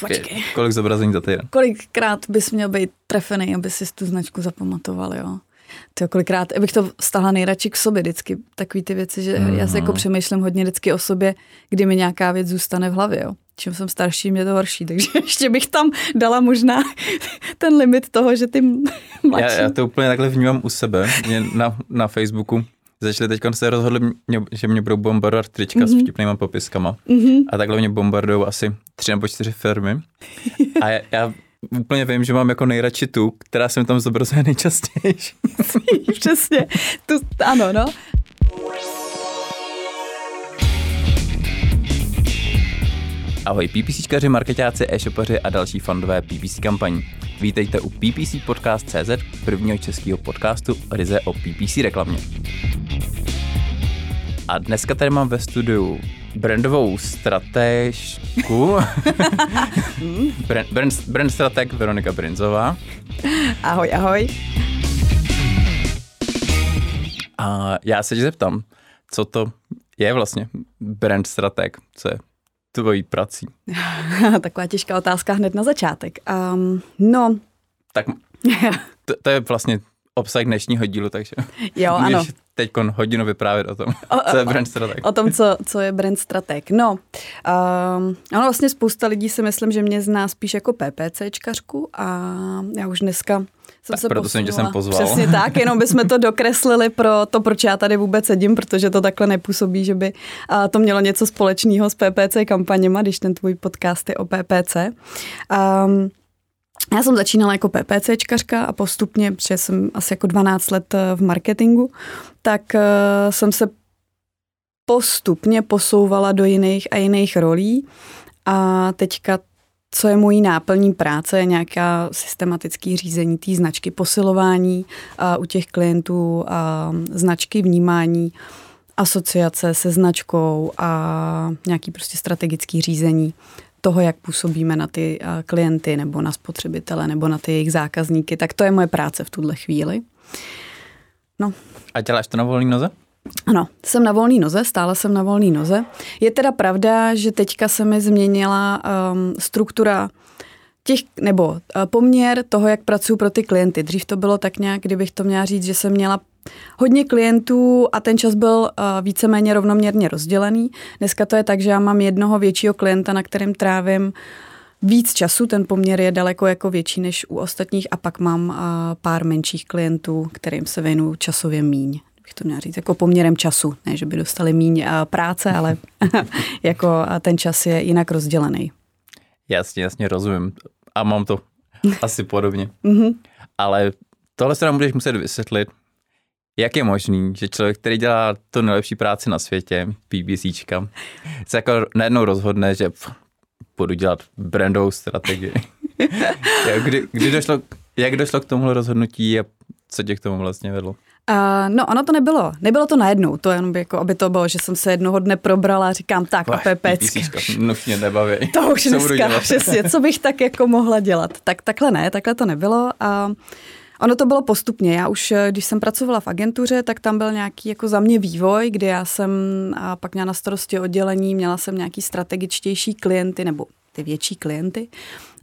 Počkej. Kolik zobrazení za týden? Kolikrát bys měl být trefený, aby si tu značku zapamatoval, jo? To kolikrát, bych to stahla nejradši k sobě vždycky, takový ty věci, že mm. já si jako přemýšlím hodně vždycky o sobě, kdy mi nějaká věc zůstane v hlavě, jo. Čím jsem starší, mě to horší, takže ještě bych tam dala možná ten limit toho, že ty mladší. Já, já to úplně takhle vnímám u sebe, mě na, na Facebooku začali teď se rozhodli, mě, že mě budou bombardovat trička mm-hmm. s mhm. vtipnými popiskama. Mm-hmm. A takhle mě bombardují asi tři nebo čtyři firmy. A já, já úplně vím, že mám jako nejradši tu, která se mi tam zobrazuje nejčastěji. Přesně, tu, ano, no. Ahoj PPCčkaři, marketáci, e-shopaři a další fandové PPC kampaní. Vítejte u PPC Podcast.cz, prvního českého podcastu ryze o PPC reklamě. A dneska tady mám ve studiu brandovou stratežku, brand, brand, brand strateg Veronika Brinzová. Ahoj, ahoj. A já se tě zeptám, co to je vlastně brand strateg, co je tvojí prací? Taková těžká otázka hned na začátek. Um, no. Tak to, to je vlastně obsah dnešního dílu, takže jo, ano. teď hodinu vyprávět o tom, o, co je brand strateg. O, tom, co, co je brand strateg. No, um, ano, vlastně spousta lidí si myslím, že mě zná spíš jako PPCčkařku a já už dneska jsem tak se proto jsem tě jsem pozval. Přesně tak, jenom bychom to dokreslili pro to, proč já tady vůbec sedím, protože to takhle nepůsobí, že by to mělo něco společného s PPC kampaněma, když ten tvůj podcast je o PPC. Um, já jsem začínala jako PPCčkařka a postupně, protože jsem asi jako 12 let eh, v marketingu, tak uh, jsem se postupně posouvala do jiných a jiných rolí a teďka co je mojí náplní práce, je nějaká systematické řízení té značky, posilování a u těch klientů a značky, vnímání, asociace se značkou a nějaký prostě strategický řízení toho, jak působíme na ty klienty nebo na spotřebitele nebo na ty jejich zákazníky, tak to je moje práce v tuhle chvíli. No. A děláš to na volný noze? Ano, jsem na volný noze, stále jsem na volný noze. Je teda pravda, že teďka se mi změnila um, struktura těch, nebo uh, poměr toho, jak pracuji pro ty klienty. Dřív to bylo tak nějak, kdybych to měla říct, že jsem měla hodně klientů a ten čas byl uh, víceméně rovnoměrně rozdělený. Dneska to je tak, že já mám jednoho většího klienta, na kterém trávím víc času, ten poměr je daleko jako větší než u ostatních a pak mám uh, pár menších klientů, kterým se věnuju časově míň bych to měla říct, jako poměrem času. Ne, že by dostali míň práce, ale jako ten čas je jinak rozdělený. Jasně, jasně, rozumím. A mám to asi podobně. Mm-hmm. Ale tohle se nám budeš muset vysvětlit, jak je možný, že člověk, který dělá to nejlepší práci na světě, PBCčka, se jako najednou rozhodne, že pff, budu dělat brandovou strategii. kdy, kdy došlo, jak došlo k tomuhle rozhodnutí a co tě k tomu vlastně vedlo? Uh, no, ono to nebylo. Nebylo to najednou. To jenom by jako, aby to bylo, že jsem se jednoho dne probrala a říkám, tak, a PPčka. No, mě nebaví. To už dneska, přesně. Co bych tak jako mohla dělat? Tak takhle ne, takhle to nebylo. A Ono to bylo postupně. Já už, když jsem pracovala v agentuře, tak tam byl nějaký jako za mě vývoj, kdy já jsem a pak měla na starosti oddělení, měla jsem nějaký strategičtější klienty nebo ty větší klienty.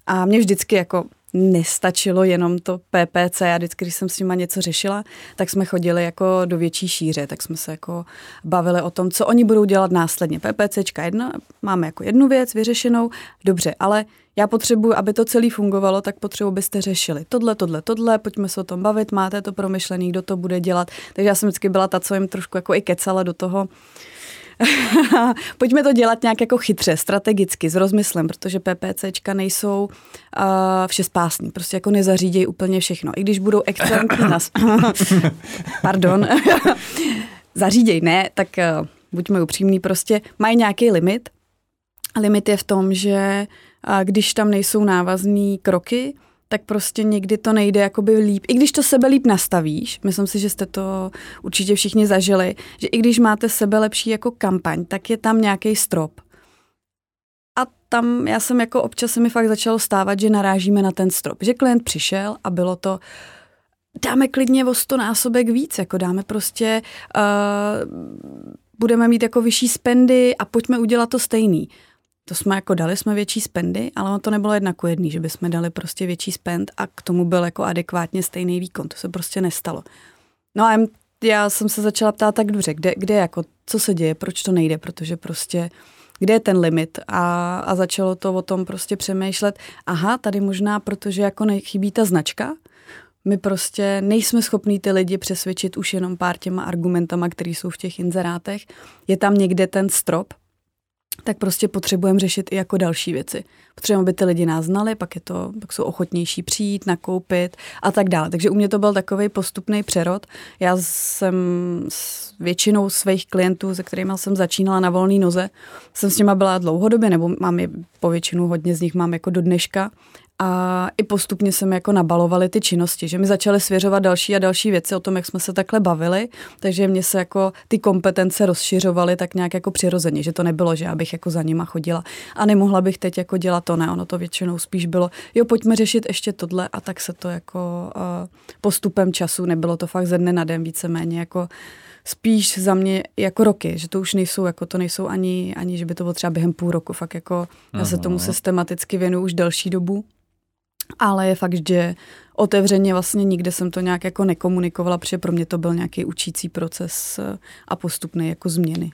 A mě vždycky jako nestačilo jenom to PPC. Já vždycky, když jsem s nima něco řešila, tak jsme chodili jako do větší šíře, tak jsme se jako bavili o tom, co oni budou dělat následně. PPCčka jedna, máme jako jednu věc vyřešenou, dobře, ale já potřebuji, aby to celé fungovalo, tak potřebuji, abyste řešili tohle, tohle, tohle, pojďme se o tom bavit, máte to promyšlený, kdo to bude dělat. Takže já jsem vždycky byla ta, co jim trošku jako i kecala do toho, Pojďme to dělat nějak jako chytře, strategicky, s rozmyslem, protože PPCčka nejsou uh, všespásní, prostě jako nezařídějí úplně všechno. I když budou excelentní nás... Pardon. Zaříděj, ne, tak uh, buďme upřímní, prostě mají nějaký limit. Limit je v tom, že uh, když tam nejsou návazné kroky, tak prostě někdy to nejde jakoby líp. I když to sebe líp nastavíš, myslím si, že jste to určitě všichni zažili, že i když máte sebe lepší jako kampaň, tak je tam nějaký strop. A tam já jsem jako občas se mi fakt začalo stávat, že narážíme na ten strop. Že klient přišel a bylo to, dáme klidně o sto násobek víc, jako dáme prostě, uh, budeme mít jako vyšší spendy a pojďme udělat to stejný to jsme jako dali jsme větší spendy, ale to nebylo jedna ku jedný, že bychom dali prostě větší spend a k tomu byl jako adekvátně stejný výkon. To se prostě nestalo. No a já jsem se začala ptát tak dobře, kde, kde jako, co se děje, proč to nejde, protože prostě kde je ten limit a, a začalo to o tom prostě přemýšlet, aha, tady možná, protože jako nechybí ta značka, my prostě nejsme schopní ty lidi přesvědčit už jenom pár těma argumentama, které jsou v těch inzerátech. Je tam někde ten strop, tak prostě potřebujeme řešit i jako další věci. Potřebujeme, aby ty lidi nás znali, pak, je to, pak jsou ochotnější přijít, nakoupit a tak dále. Takže u mě to byl takový postupný přerod. Já jsem s většinou svých klientů, se kterými jsem začínala na volné noze, jsem s nima byla dlouhodobě, nebo mám je po většinu, hodně z nich mám jako do dneška a i postupně jsme jako nabalovali ty činnosti, že mi začaly svěřovat další a další věci o tom, jak jsme se takhle bavili, takže mě se jako ty kompetence rozšiřovaly tak nějak jako přirozeně, že to nebylo, že abych jako za nima chodila. A nemohla bych teď jako dělat to, ne, ono to většinou spíš bylo, jo, pojďme řešit ještě tohle a tak se to jako uh, postupem času, nebylo to fakt ze dne na den víceméně jako spíš za mě jako roky, že to už nejsou, jako to nejsou ani, ani že by to bylo třeba během půl roku, fakt jako já se tomu systematicky věnuju už delší dobu ale je fakt, že otevřeně vlastně nikde jsem to nějak jako nekomunikovala, protože pro mě to byl nějaký učící proces eh, a postupné jako změny.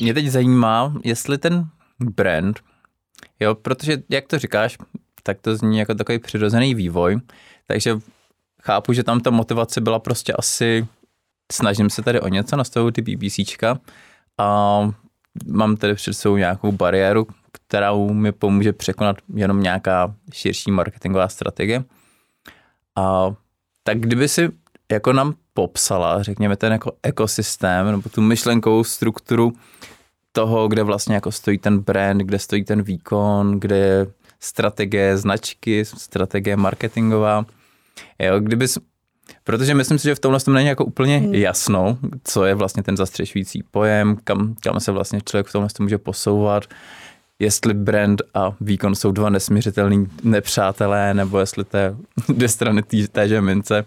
Mě teď zajímá, jestli ten brand, jo, protože jak to říkáš, tak to zní jako takový přirozený vývoj, takže chápu, že tam ta motivace byla prostě asi snažím se tady o něco, nastavuju ty BBCčka a mám tady před sebou nějakou bariéru, kterou mi pomůže překonat jenom nějaká širší marketingová strategie. A tak kdyby si jako nám popsala, řekněme, ten jako ekosystém nebo tu myšlenkovou strukturu toho, kde vlastně jako stojí ten brand, kde stojí ten výkon, kde je strategie značky, strategie marketingová. Jo, kdyby Protože myslím si, že v tomhle tom není jako úplně hmm. jasno, co je vlastně ten zastřešující pojem, kam, kam se vlastně člověk v tomhle může posouvat, jestli brand a výkon jsou dva nesměřitelní nepřátelé, nebo jestli to je dvě strany té, téže mince.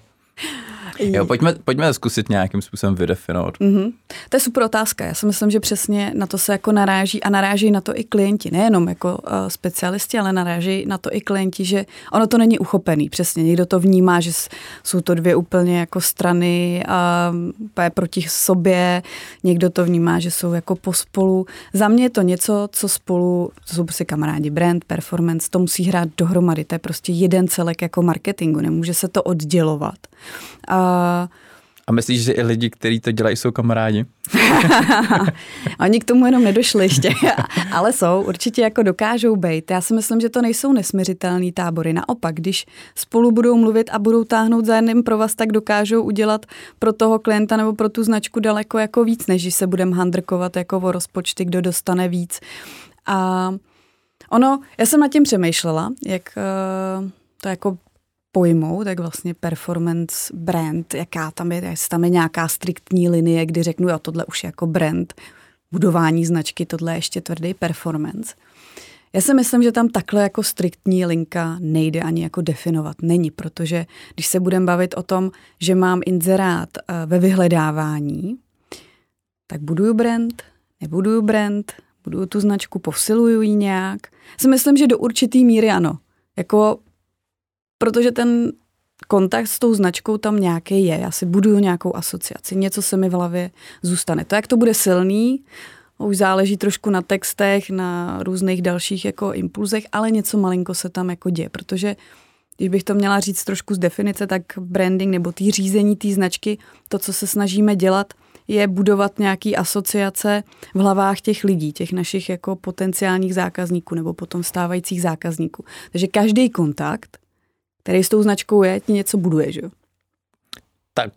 Jo, pojďme, pojďme zkusit nějakým způsobem vydefinovat. Mm-hmm. To je super otázka. Já si myslím, že přesně na to se jako naráží a naráží na to i klienti. Nejenom jako uh, specialisti, ale naráží na to i klienti, že ono to není uchopený. Přesně někdo to vnímá, že jsou to dvě úplně jako strany a uh, proti sobě. Někdo to vnímá, že jsou jako pospolu. Za mě je to něco, co spolu, to jsou prostě kamarádi, brand, performance, to musí hrát dohromady. To je prostě jeden celek jako marketingu. Nemůže se to oddělovat. A myslíš, že i lidi, kteří to dělají, jsou kamarádi? Oni k tomu jenom nedošli ještě, ale jsou, určitě jako dokážou být. Já si myslím, že to nejsou nesměřitelný tábory. Naopak, když spolu budou mluvit a budou táhnout za jedným pro vás, tak dokážou udělat pro toho klienta nebo pro tu značku daleko jako víc, než když se budeme handrkovat jako o rozpočty, kdo dostane víc. A ono, já jsem nad tím přemýšlela, jak uh, to jako pojmout, tak vlastně performance brand, jaká tam je, jestli tam je nějaká striktní linie, kdy řeknu, jo, tohle už je jako brand, budování značky, tohle je ještě tvrdý performance. Já si myslím, že tam takhle jako striktní linka nejde ani jako definovat. Není, protože když se budeme bavit o tom, že mám inzerát eh, ve vyhledávání, tak buduju brand, nebuduju brand, buduju tu značku, posiluju ji nějak. Si myslím, že do určitý míry ano. Jako protože ten kontakt s tou značkou tam nějaký je. Já si buduju nějakou asociaci, něco se mi v hlavě zůstane. To, jak to bude silný, už záleží trošku na textech, na různých dalších jako impulzech, ale něco malinko se tam jako děje, protože když bych to měla říct trošku z definice, tak branding nebo tý řízení té značky, to, co se snažíme dělat, je budovat nějaký asociace v hlavách těch lidí, těch našich jako potenciálních zákazníků nebo potom stávajících zákazníků. Takže každý kontakt který s tou značkou je, ti něco buduje, že jo? Tak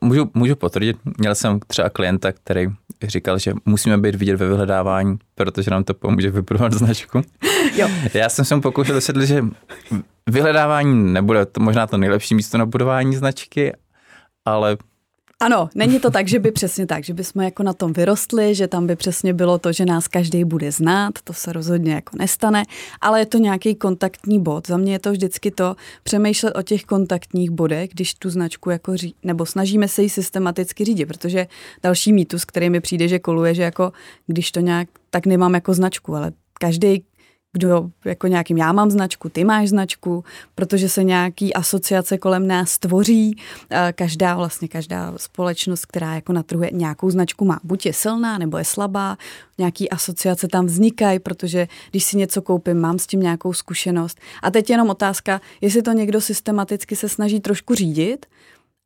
můžu, můžu potvrdit, měl jsem třeba klienta, který říkal, že musíme být vidět ve vyhledávání, protože nám to pomůže vybudovat značku. Jo. Já jsem se mu pokoušel vysvětlit, že vyhledávání nebude to možná to nejlepší místo na budování značky, ale Ano, není to tak, že by přesně tak, že bychom jako na tom vyrostli, že tam by přesně bylo to, že nás každý bude znát, to se rozhodně jako nestane, ale je to nějaký kontaktní bod. Za mě je to vždycky to přemýšlet o těch kontaktních bodech, když tu značku jako ří, nebo snažíme se ji systematicky řídit, protože další mýtus, který mi přijde, že koluje, že jako když to nějak, tak nemám jako značku, ale každý kdo jako nějakým, já mám značku, ty máš značku, protože se nějaký asociace kolem nás tvoří. Každá vlastně, každá společnost, která jako na nějakou značku má, buď je silná, nebo je slabá, nějaký asociace tam vznikají, protože když si něco koupím, mám s tím nějakou zkušenost. A teď jenom otázka, jestli to někdo systematicky se snaží trošku řídit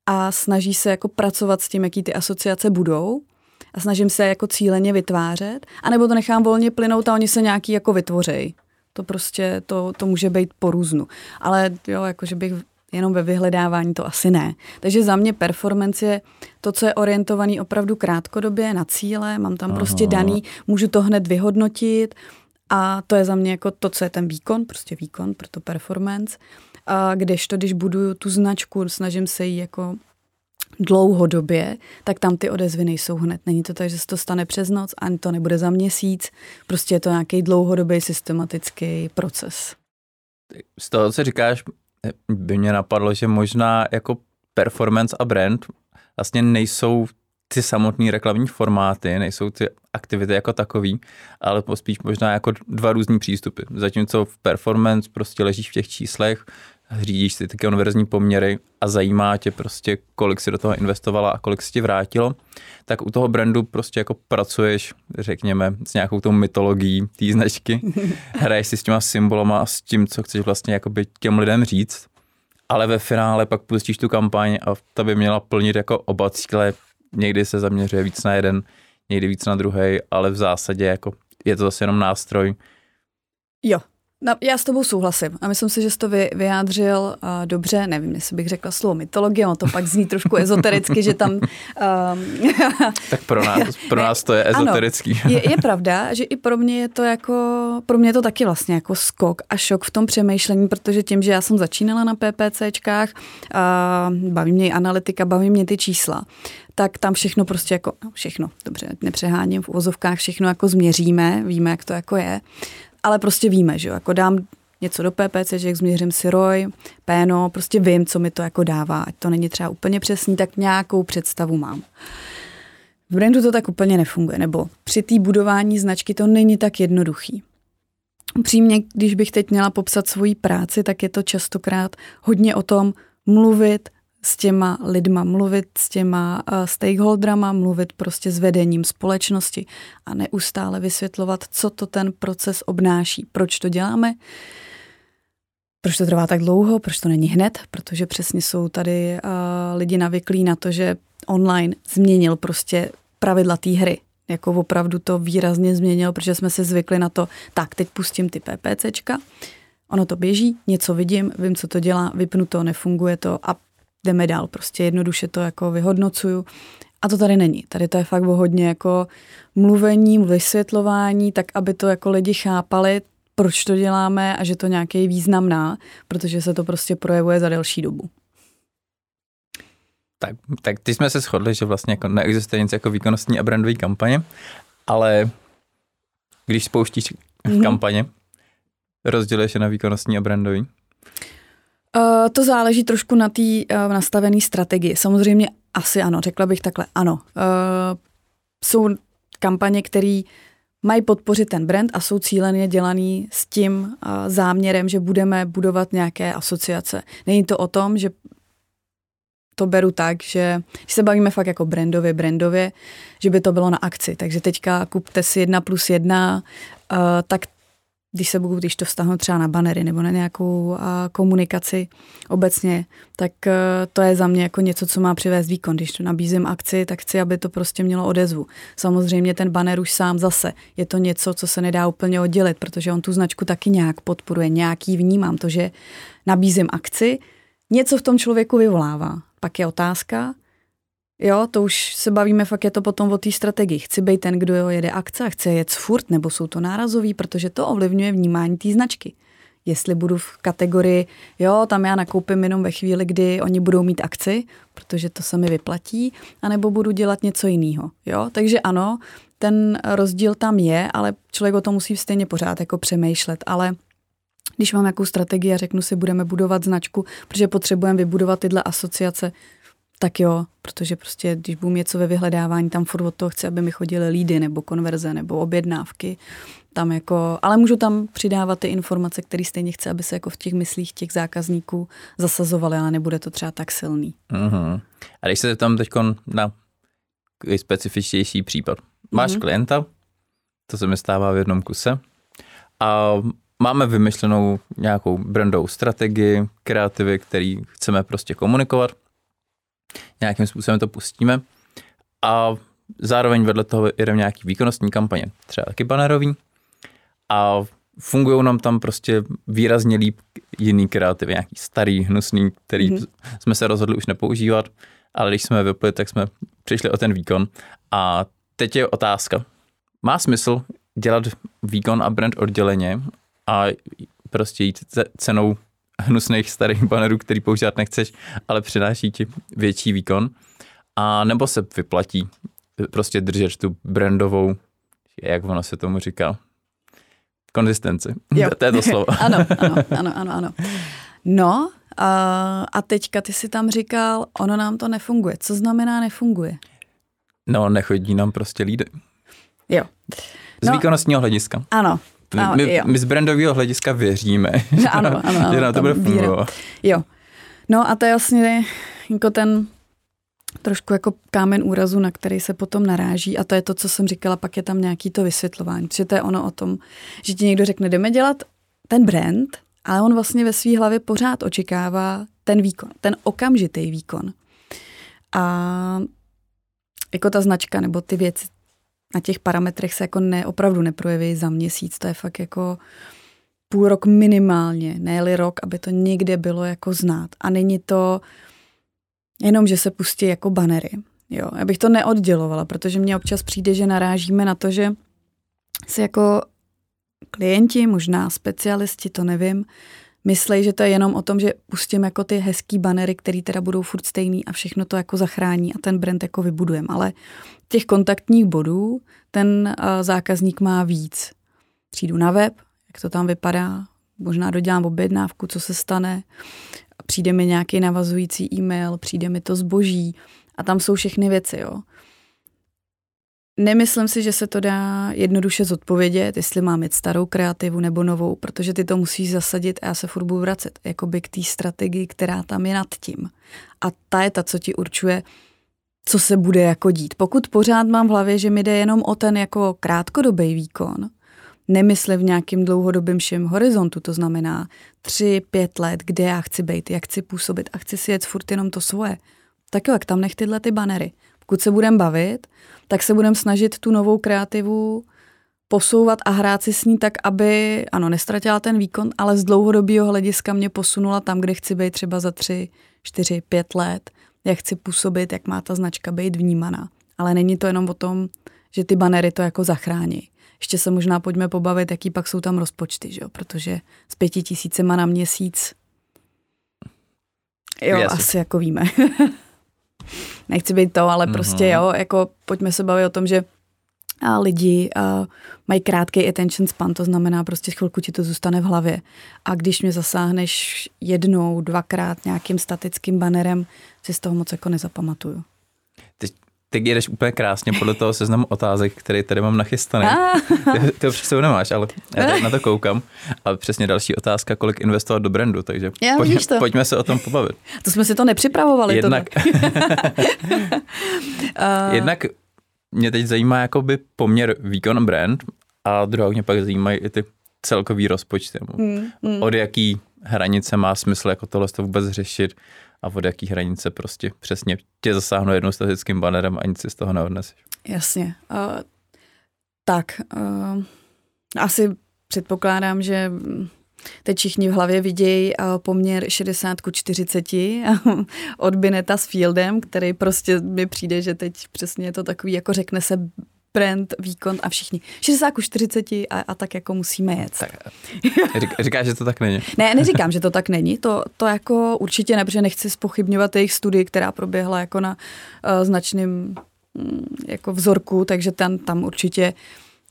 a snaží se jako pracovat s tím, jaký ty asociace budou, a snažím se jako cíleně vytvářet, anebo to nechám volně plynout a oni se nějaký jako vytvořejí. To prostě, to, to může být po různu. Ale jo, jakože bych jenom ve vyhledávání to asi ne. Takže za mě performance je to, co je orientovaný opravdu krátkodobě na cíle, mám tam prostě Aha. prostě daný, můžu to hned vyhodnotit a to je za mě jako to, co je ten výkon, prostě výkon, proto performance. A kdežto, když buduju tu značku, snažím se ji jako dlouhodobě, tak tam ty odezvy nejsou hned. Není to tak, že se to stane přes noc, ani to nebude za měsíc. Prostě je to nějaký dlouhodobý systematický proces. Z toho, co říkáš, by mě napadlo, že možná jako performance a brand vlastně nejsou ty samotné reklamní formáty, nejsou ty aktivity jako takový, ale spíš možná jako dva různý přístupy. Zatímco v performance prostě ležíš v těch číslech, řídíš si ty konverzní poměry a zajímá tě prostě, kolik si do toho investovala a kolik si ti vrátilo, tak u toho brandu prostě jako pracuješ, řekněme, s nějakou tou mytologií té značky, hraješ si s těma symbolama a s tím, co chceš vlastně jakoby těm lidem říct, ale ve finále pak pustíš tu kampaň a ta by měla plnit jako oba cíle, někdy se zaměřuje víc na jeden, někdy víc na druhý, ale v zásadě jako je to zase jenom nástroj. Jo, No, já s tobou souhlasím a myslím si, že jsi to vy, vyjádřil uh, dobře, nevím, jestli bych řekla slovo mytologie, ono to pak zní trošku ezotericky, že tam... Um, tak pro nás, pro nás to je ezoterický. Ano, je, je pravda, že i pro mě je to jako, pro mě je to taky vlastně jako skok a šok v tom přemýšlení, protože tím, že já jsem začínala na PPCčkách, uh, baví mě i analytika, baví mě ty čísla, tak tam všechno prostě jako, no všechno, dobře, nepřeháním, v uvozovkách všechno jako změříme, víme, jak to jako je ale prostě víme, že jo, jako dám něco do PPC, že změřím si ROI, péno, prostě vím, co mi to jako dává. Ať to není třeba úplně přesný, tak nějakou představu mám. V brandu to tak úplně nefunguje, nebo při té budování značky to není tak jednoduchý. Přímě, když bych teď měla popsat svoji práci, tak je to častokrát hodně o tom mluvit s těma lidma, mluvit s těma uh, stakeholderama, mluvit prostě s vedením společnosti a neustále vysvětlovat, co to ten proces obnáší, proč to děláme, proč to trvá tak dlouho, proč to není hned, protože přesně jsou tady uh, lidi navyklí na to, že online změnil prostě pravidla té hry. Jako opravdu to výrazně změnil, protože jsme se zvykli na to, tak teď pustím ty PPCčka, ono to běží, něco vidím, vím, co to dělá, vypnu to, nefunguje to a jdeme dál, prostě jednoduše to jako vyhodnocuju. A to tady není. Tady to je fakt o hodně jako mluvení, vysvětlování, tak aby to jako lidi chápali, proč to děláme a že to nějaký význam má, protože se to prostě projevuje za delší dobu. Tak, tak ty jsme se shodli, že vlastně jako neexistuje nic jako výkonnostní a brandové kampaně, ale když spouštíš mm-hmm. kampaně, rozděluješ je na výkonnostní a brandový? Uh, to záleží trošku na té uh, nastavené strategii. Samozřejmě asi ano, řekla bych takhle ano. Uh, jsou kampaně, které mají podpořit ten brand a jsou cíleně dělaný s tím uh, záměrem, že budeme budovat nějaké asociace. Není to o tom, že to beru tak, že když se bavíme fakt jako brandově, brandově, že by to bylo na akci. Takže teďka kupte si jedna plus jedna, uh, tak když se budu, když to vztahnu třeba na banery nebo na nějakou a, komunikaci obecně, tak a, e, to je za mě jako něco, co má přivést výkon. Když to nabízím akci, tak chci, aby to prostě mělo odezvu. Samozřejmě ten banner už sám zase je to něco, co se nedá úplně oddělit, protože on tu značku taky nějak podporuje, nějaký vnímám to, že nabízím akci, něco v tom člověku vyvolává. Pak je otázka, Jo, to už se bavíme, fakt je to potom o té strategii. Chci být ten, kdo jede akce a chce jet furt, nebo jsou to nárazový, protože to ovlivňuje vnímání té značky. Jestli budu v kategorii, jo, tam já nakoupím jenom ve chvíli, kdy oni budou mít akci, protože to se mi vyplatí, anebo budu dělat něco jiného. Jo? Takže ano, ten rozdíl tam je, ale člověk o tom musí stejně pořád jako přemýšlet. Ale když mám nějakou strategii a řeknu si, budeme budovat značku, protože potřebujeme vybudovat tyhle asociace, tak jo, protože prostě, když budu něco ve vyhledávání, tam furt od toho chci, aby mi chodily lídy nebo konverze nebo objednávky. Tam jako, ale můžu tam přidávat ty informace, které stejně chci, aby se jako v těch myslích těch zákazníků zasazovaly, ale nebude to třeba tak silný. Uh-huh. A když se tam teď na specifičtější případ. Máš uh-huh. klienta, to se mi stává v jednom kuse, a máme vymyšlenou nějakou brandovou strategii, kreativy, který chceme prostě komunikovat nějakým způsobem to pustíme a zároveň vedle toho jedeme nějaký výkonnostní kampaně, třeba taky banerový a fungují nám tam prostě výrazně líp jiný kreativy, nějaký starý, hnusný, který mm-hmm. jsme se rozhodli už nepoužívat, ale když jsme vypli, tak jsme přišli o ten výkon a teď je otázka. Má smysl dělat výkon a brand odděleně a prostě jít cenou hnusných starých banerů, který používat nechceš, ale přináší ti větší výkon. A nebo se vyplatí prostě držet tu brandovou, jak ono se tomu říká, konzistenci. Jo. to je to slovo. ano, ano, ano, ano, ano. No, a, a teďka ty si tam říkal, ono nám to nefunguje. Co znamená nefunguje? No, nechodí nám prostě lídy. Jo. Z no, výkonnostního hlediska. Ano, my, my, my z brandového hlediska věříme, ano, ano, ano, že nám to bude fungovat. Jo. No a to je vlastně jako ten trošku jako kámen úrazu, na který se potom naráží a to je to, co jsem říkala, pak je tam nějaký to vysvětlování, že to je ono o tom, že ti někdo řekne, jdeme dělat ten brand, ale on vlastně ve své hlavě pořád očekává ten výkon, ten okamžitý výkon. A jako ta značka nebo ty věci, na těch parametrech se jako ne, opravdu neprojeví za měsíc. To je fakt jako půl rok minimálně, ne rok, aby to někde bylo jako znát. A není to jenom, že se pustí jako banery. Jo, já bych to neoddělovala, protože mně občas přijde, že narážíme na to, že si jako klienti, možná specialisti, to nevím, myslej, že to je jenom o tom, že pustím jako ty hezký banery, které teda budou furt stejný a všechno to jako zachrání a ten brand jako vybudujeme. Ale těch kontaktních bodů ten uh, zákazník má víc. Přijdu na web, jak to tam vypadá, možná dodělám objednávku, co se stane, přijde mi nějaký navazující e-mail, přijde mi to zboží a tam jsou všechny věci, jo. Nemyslím si, že se to dá jednoduše zodpovědět, jestli mám mít starou kreativu nebo novou, protože ty to musíš zasadit a já se furt budu vracet jakoby k té strategii, která tam je nad tím. A ta je ta, co ti určuje, co se bude jako dít. Pokud pořád mám v hlavě, že mi jde jenom o ten jako krátkodobý výkon, nemyslím v nějakým dlouhodobým šim horizontu, to znamená tři, pět let, kde já chci být, jak chci působit a chci si jet furt jenom to svoje, tak jo, jak tam nech tyhle ty banery. Pokud se budeme bavit, tak se budeme snažit tu novou kreativu posouvat a hrát si s ní tak, aby, ano, nestratila ten výkon, ale z dlouhodobého hlediska mě posunula tam, kde chci být třeba za tři, čtyři, pět let, jak chci působit, jak má ta značka být vnímaná. Ale není to jenom o tom, že ty banery to jako zachrání. Ještě se možná pojďme pobavit, jaký pak jsou tam rozpočty, že jo? protože s pěti tisícema na měsíc Jo, yes. asi jako víme. nechci být to, ale prostě mm-hmm. jo, jako pojďme se bavit o tom, že a lidi a mají krátký attention span, to znamená prostě chvilku ti to zůstane v hlavě. A když mě zasáhneš jednou, dvakrát nějakým statickým banerem, si z toho moc jako nezapamatuju. Teď teď jedeš úplně krásně podle toho seznamu otázek, který tady mám nachystaný. ty, ty ho přesou nemáš, ale já na to koukám. A přesně další otázka, kolik investovat do brandu, takže já, pojďme, to. pojďme se o tom pobavit. To jsme si to nepřipravovali. Jednak, to jednak mě teď zajímá jakoby poměr výkon brand a druhá mě pak zajímají i ty celkový rozpočty. Hmm, hmm. Od jaký hranice má smysl jako tohle to vůbec řešit a od jaký hranice prostě přesně tě zasáhnu jednou statickým banerem a nic si z toho neodneseš. Jasně. Uh, tak, uh, asi předpokládám, že teď všichni v hlavě vidějí poměr 60 ku 40 od Bineta s Fieldem, který prostě mi přijde, že teď přesně je to takový, jako řekne se brand, výkon a všichni 60 ku 40 a, a tak jako musíme jet. Tak, říkáš, že to tak není? Ne, neříkám, že to tak není. To, to jako určitě ne, protože nechci spochybňovat jejich studii, která proběhla jako na uh, značným um, jako vzorku, takže tam, tam určitě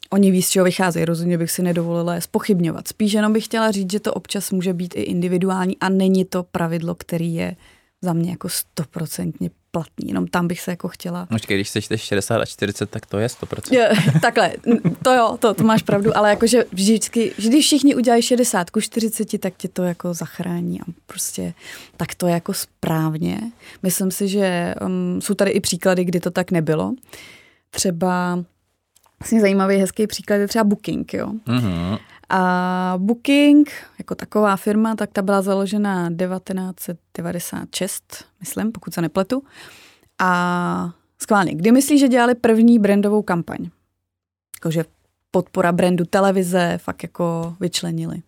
oni ví, z čeho vycházejí. Rozhodně bych si nedovolila je spochybňovat. Spíš jenom bych chtěla říct, že to občas může být i individuální a není to pravidlo, který je za mě jako stoprocentně platný, jenom tam bych se jako chtěla. Počkej, když sečteš 60 a 40, tak to je 100%. Je, takhle, to jo, to, to máš pravdu, ale jakože vždycky, když všichni udělají 60 ku 40, tak tě to jako zachrání a prostě tak to je jako správně. Myslím si, že um, jsou tady i příklady, kdy to tak nebylo. Třeba vlastně zajímavý, hezký příklad je třeba Booking, jo. Mm-hmm. A Booking, jako taková firma, tak ta byla založena 1996, myslím, pokud se nepletu. A skválně, kdy myslíš, že dělali první brandovou kampaň? Jakože podpora brandu televize fakt jako vyčlenili.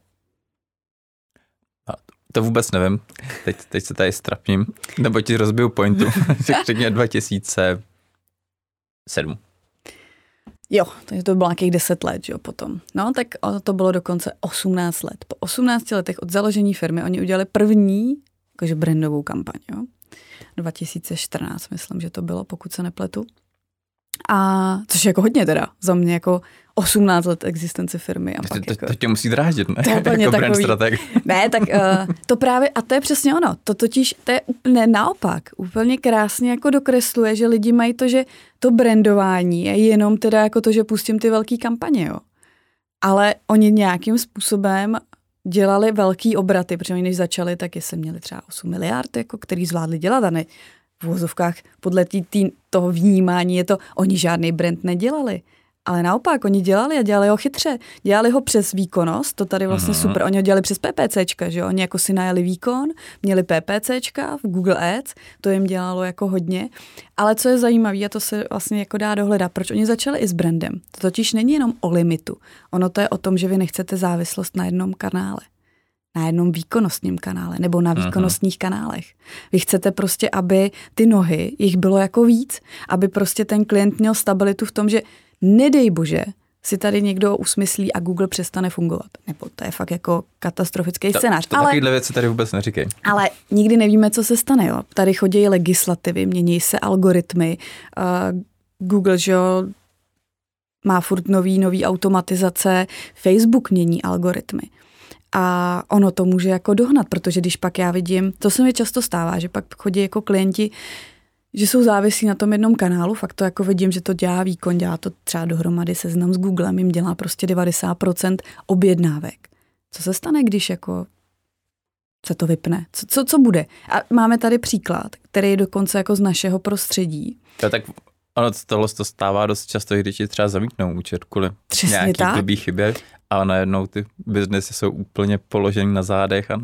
To vůbec nevím. Teď, teď se tady strapním, nebo ti rozbiju pointu. Řekně 2007. Jo, takže to bylo nějakých 10 let, jo, potom. No, tak to bylo dokonce 18 let. Po 18 letech od založení firmy oni udělali první, jakože brandovou kampaň, jo. 2014, myslím, že to bylo, pokud se nepletu. A což je jako hodně teda, za mě jako 18 let existence firmy. A to, pak to, jako, to tě musí drážit, ne? To je jako takový, brand strateg. Ne, tak uh, to právě, a to je přesně ono, to totiž, to je úplně naopak, úplně krásně jako dokresluje, že lidi mají to, že to brandování je jenom teda jako to, že pustím ty velké kampaně, jo. Ale oni nějakým způsobem dělali velký obraty, protože oni než začali, tak jestli měli třeba 8 miliard, jako, který zvládli dělat a ne v vozovkách podle tý, tý, toho vnímání je to, oni žádný brand nedělali. Ale naopak, oni dělali a dělali ho chytře. Dělali ho přes výkonnost, to tady vlastně mm-hmm. super. Oni ho dělali přes PPCčka, že jo? Oni jako si najeli výkon, měli PPCčka v Google Ads, to jim dělalo jako hodně. Ale co je zajímavé, a to se vlastně jako dá dohledat, proč oni začali i s brandem. To totiž není jenom o limitu. Ono to je o tom, že vy nechcete závislost na jednom kanále na jednom výkonnostním kanále nebo na výkonnostních Aha. kanálech. Vy chcete prostě, aby ty nohy, jich bylo jako víc, aby prostě ten klient měl stabilitu v tom, že nedej bože, si tady někdo usmyslí a Google přestane fungovat. Nebo to je fakt jako katastrofický to, scénář. To ale, takovýhle věci tady vůbec neříkej. Ale nikdy nevíme, co se stane. Jo. Tady chodí legislativy, mění se algoritmy. Uh, Google, že jo, má furt nový, nový automatizace. Facebook mění algoritmy. A ono to může jako dohnat, protože když pak já vidím, to se mi často stává, že pak chodí jako klienti, že jsou závislí na tom jednom kanálu, fakt to jako vidím, že to dělá výkon, dělá to třeba dohromady seznam s Googlem, jim dělá prostě 90% objednávek. Co se stane, když jako se to vypne? Co, co, co bude? A máme tady příklad, který je dokonce jako z našeho prostředí. To tak ono tohle to stává dost často, když ti třeba zamítnou účet kvůli Přesně nějaký tak. blbý chybě a najednou ty biznesy jsou úplně položený na zádech a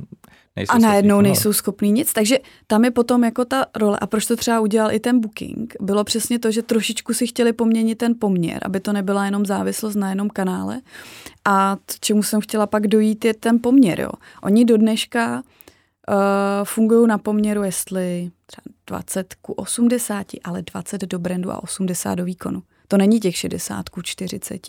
nejsou A najednou nejsou schopní nic, takže tam je potom jako ta role. A proč to třeba udělal i ten booking? Bylo přesně to, že trošičku si chtěli poměnit ten poměr, aby to nebyla jenom závislost na jednom kanále. A čemu jsem chtěla pak dojít, je ten poměr. Jo. Oni do dneška uh, fungují na poměru, jestli třeba 20 ku 80, ale 20 do brandu a 80 do výkonu. To není těch 60 ku 40.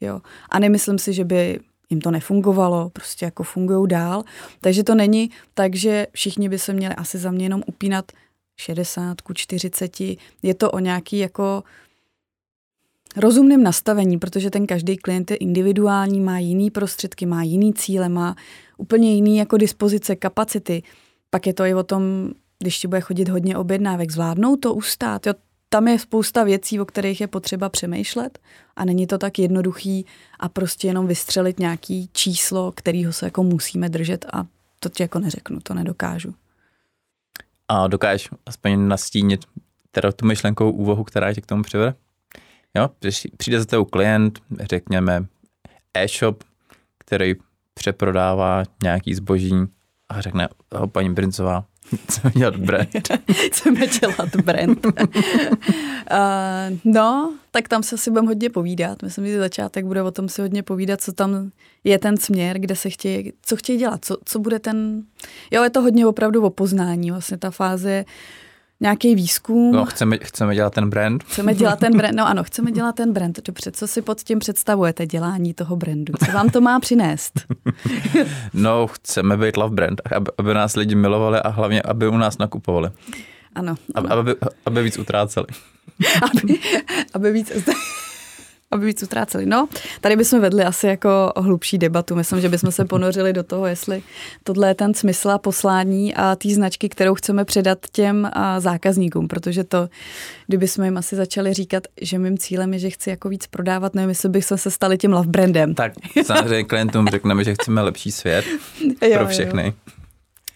Jo. A nemyslím si, že by jim to nefungovalo, prostě jako fungují dál. Takže to není tak, že všichni by se měli asi za mě jenom upínat 60 ku 40. Je to o nějaký jako rozumném nastavení, protože ten každý klient je individuální, má jiný prostředky, má jiný cíle, má úplně jiný jako dispozice, kapacity. Pak je to i o tom, když ti bude chodit hodně objednávek, zvládnou to ustát. Jo, tam je spousta věcí, o kterých je potřeba přemýšlet a není to tak jednoduchý a prostě jenom vystřelit nějaký číslo, kterýho se jako musíme držet a to ti jako neřeknu, to nedokážu. A dokážeš aspoň nastínit teda tu myšlenkovou úvahu, která tě k tomu přivede? Jo, přijde za tebou klient, řekněme e-shop, který přeprodává nějaký zboží a řekne, paní Brincová, Chceme dělat brand. Chceme dělat brand. uh, no, tak tam se asi budeme hodně povídat. Myslím, že začátek bude o tom si hodně povídat, co tam je ten směr, kde se chtějí, co chtějí dělat, co, co bude ten... Jo, je to hodně opravdu o poznání. Vlastně ta fáze nějaký výzkum. No, chceme, chceme dělat ten brand. Chceme dělat ten brand, no ano, chceme dělat ten brand. Dobře, co si pod tím představujete, dělání toho brandu? Co vám to má přinést? no, chceme být love brand, aby, aby nás lidi milovali a hlavně, aby u nás nakupovali. Ano. ano. Aby, aby, aby víc utráceli. aby, aby víc aby víc utráceli. No, tady bychom vedli asi jako hlubší debatu. Myslím, že bychom se ponořili do toho, jestli tohle je ten smysl a poslání a té značky, kterou chceme předat těm zákazníkům, protože to, kdyby jsme jim asi začali říkat, že mým cílem je, že chci jako víc prodávat, nevím, jestli bychom se stali tím love brandem. Tak samozřejmě klientům řekneme, že chceme lepší svět jo, pro všechny. Jo.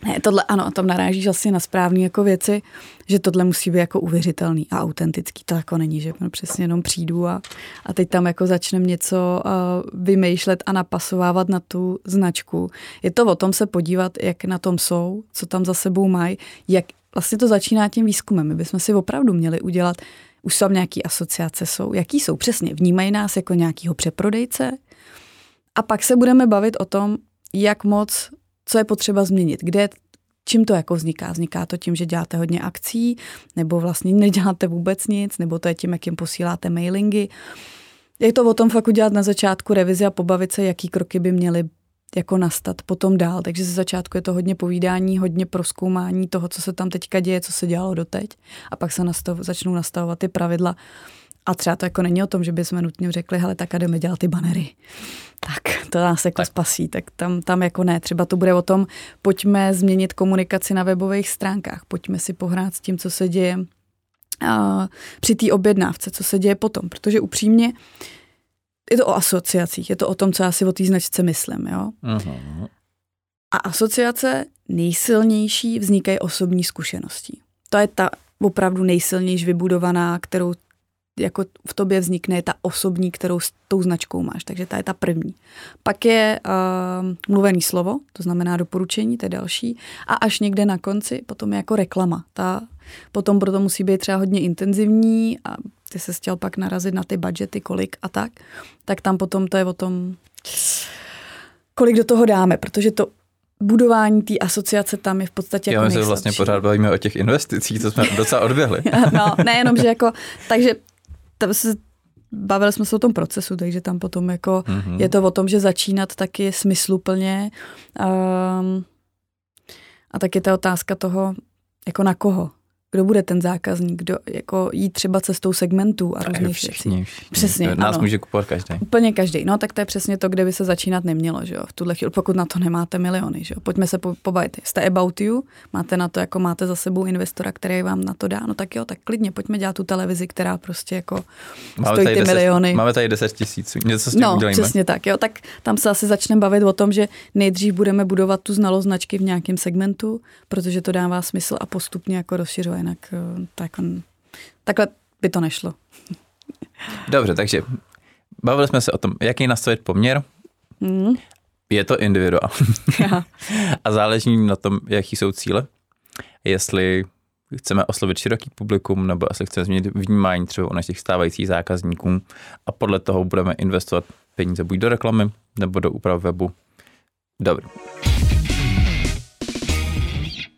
Ne, tohle ano, tam narážíš asi na správné jako věci, že tohle musí být jako uvěřitelný a autentický. To jako není, že přesně jenom přijdu a, a teď tam jako začnem něco uh, vymýšlet a napasovávat na tu značku. Je to o tom se podívat, jak na tom jsou, co tam za sebou mají, jak vlastně to začíná tím výzkumem. My bychom si opravdu měli udělat, už tam nějaký asociace jsou, jaký jsou přesně, vnímají nás jako nějakýho přeprodejce a pak se budeme bavit o tom, jak moc co je potřeba změnit, kde čím to jako vzniká? Vzniká to tím, že děláte hodně akcí, nebo vlastně neděláte vůbec nic, nebo to je tím, jak jim posíláte mailingy. Je to o tom fakt udělat na začátku revizi a pobavit se, jaký kroky by měly jako nastat potom dál. Takže ze začátku je to hodně povídání, hodně proskoumání toho, co se tam teďka děje, co se dělalo doteď. A pak se nastav, začnou nastavovat ty pravidla, a třeba to jako není o tom, že bychom nutně řekli, hele, tak a jdeme dělat ty banery. Tak to nás jako tak. spasí, tak tam, tam jako ne. Třeba to bude o tom, pojďme změnit komunikaci na webových stránkách, pojďme si pohrát s tím, co se děje a, při té objednávce, co se děje potom, protože upřímně je to o asociacích, je to o tom, co já si o té značce myslím, jo. Uh-huh. A asociace nejsilnější vznikají osobní zkušeností. To je ta opravdu nejsilnější vybudovaná, kterou jako v tobě vznikne ta osobní, kterou s tou značkou máš. Takže ta je ta první. Pak je uh, mluvený slovo, to znamená doporučení, to je další. A až někde na konci potom je jako reklama. Ta potom proto musí být třeba hodně intenzivní a ty se chtěl pak narazit na ty budgety, kolik a tak. Tak tam potom to je o tom, kolik do toho dáme, protože to budování té asociace tam je v podstatě jako Já my se vlastně pořád bavíme o těch investicích, co jsme docela odběhli. no, nejenom, že jako, takže tam se, bavili jsme se o tom procesu, takže tam potom jako mm-hmm. je to o tom, že začínat taky smysluplně um, a tak je ta otázka toho, jako na koho kdo bude ten zákazník, kdo jako jít třeba cestou segmentů a různých věcí. Přesně, Nás ano. může kupovat každý. Úplně každý. No tak to je přesně to, kde by se začínat nemělo, že jo. V tuhle chvíli, pokud na to nemáte miliony, že jo. Pojďme se po, pobavit. Jste about you, máte na to, jako máte za sebou investora, který vám na to dá, no tak jo, tak klidně pojďme dělat tu televizi, která prostě jako máme stojí ty 10, miliony. Máme tady 10 tisíc, něco s tím no, udělíme. přesně tak, jo. Tak tam se asi začneme bavit o tom, že nejdřív budeme budovat tu znalost značky v nějakém segmentu, protože to dává smysl a postupně jako rozšiřuje jinak eh, to jako, takhle by to nešlo. Dobře, takže bavili jsme se o tom, jaký nastavit poměr. Mm. Je to individuál. a záleží na tom, jaký jsou cíle. Jestli chceme oslovit široký publikum, nebo jestli chceme změnit vnímání třeba u našich stávajících zákazníků a podle toho budeme investovat peníze buď do reklamy, nebo do úprav webu. Dobře.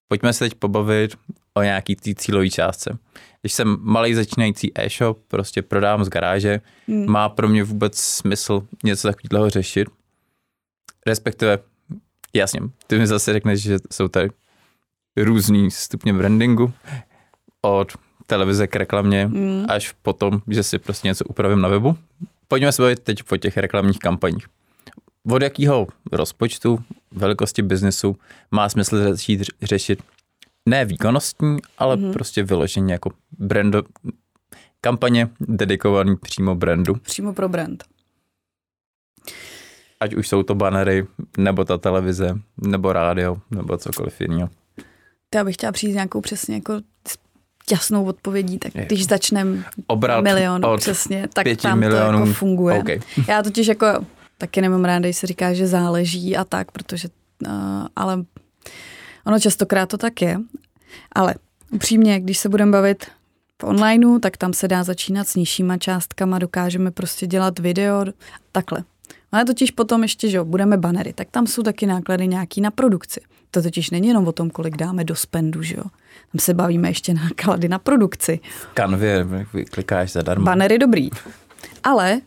Pojďme se teď pobavit o nějaký té cílové částce. Když jsem malý začínající e-shop, prostě prodám z garáže, hmm. má pro mě vůbec smysl něco takového řešit? Respektive, jasně, ty mi zase řekneš, že jsou tady různý stupně brandingu, od televize k reklamě hmm. až potom, že si prostě něco upravím na webu. Pojďme se bavit teď po těch reklamních kampaních. Od jakého rozpočtu, velikosti biznesu má smysl začít řešit ne výkonnostní, ale mm-hmm. prostě vyloženě jako brando, kampaně dedikovaný přímo brandu. Přímo pro brand. Ať už jsou to banery, nebo ta televize, nebo rádio, nebo cokoliv jiného. Já bych chtěla přijít nějakou přesně jako jasnou odpovědí, tak když začneme milion přesně, tak tam milionů. to jako funguje. Okay. Já totiž jako taky nemám ráda, když se říká, že záleží a tak, protože uh, ale ono častokrát to tak je. Ale upřímně, když se budeme bavit v onlineu, tak tam se dá začínat s nižšíma částkama, dokážeme prostě dělat video takhle. Ale totiž potom ještě, že budeme banery, tak tam jsou taky náklady nějaký na produkci. To totiž není jenom o tom, kolik dáme do spendu, že jo. Tam se bavíme ještě náklady na produkci. Kanvě, klikáš zadarmo. Banery dobrý. Ale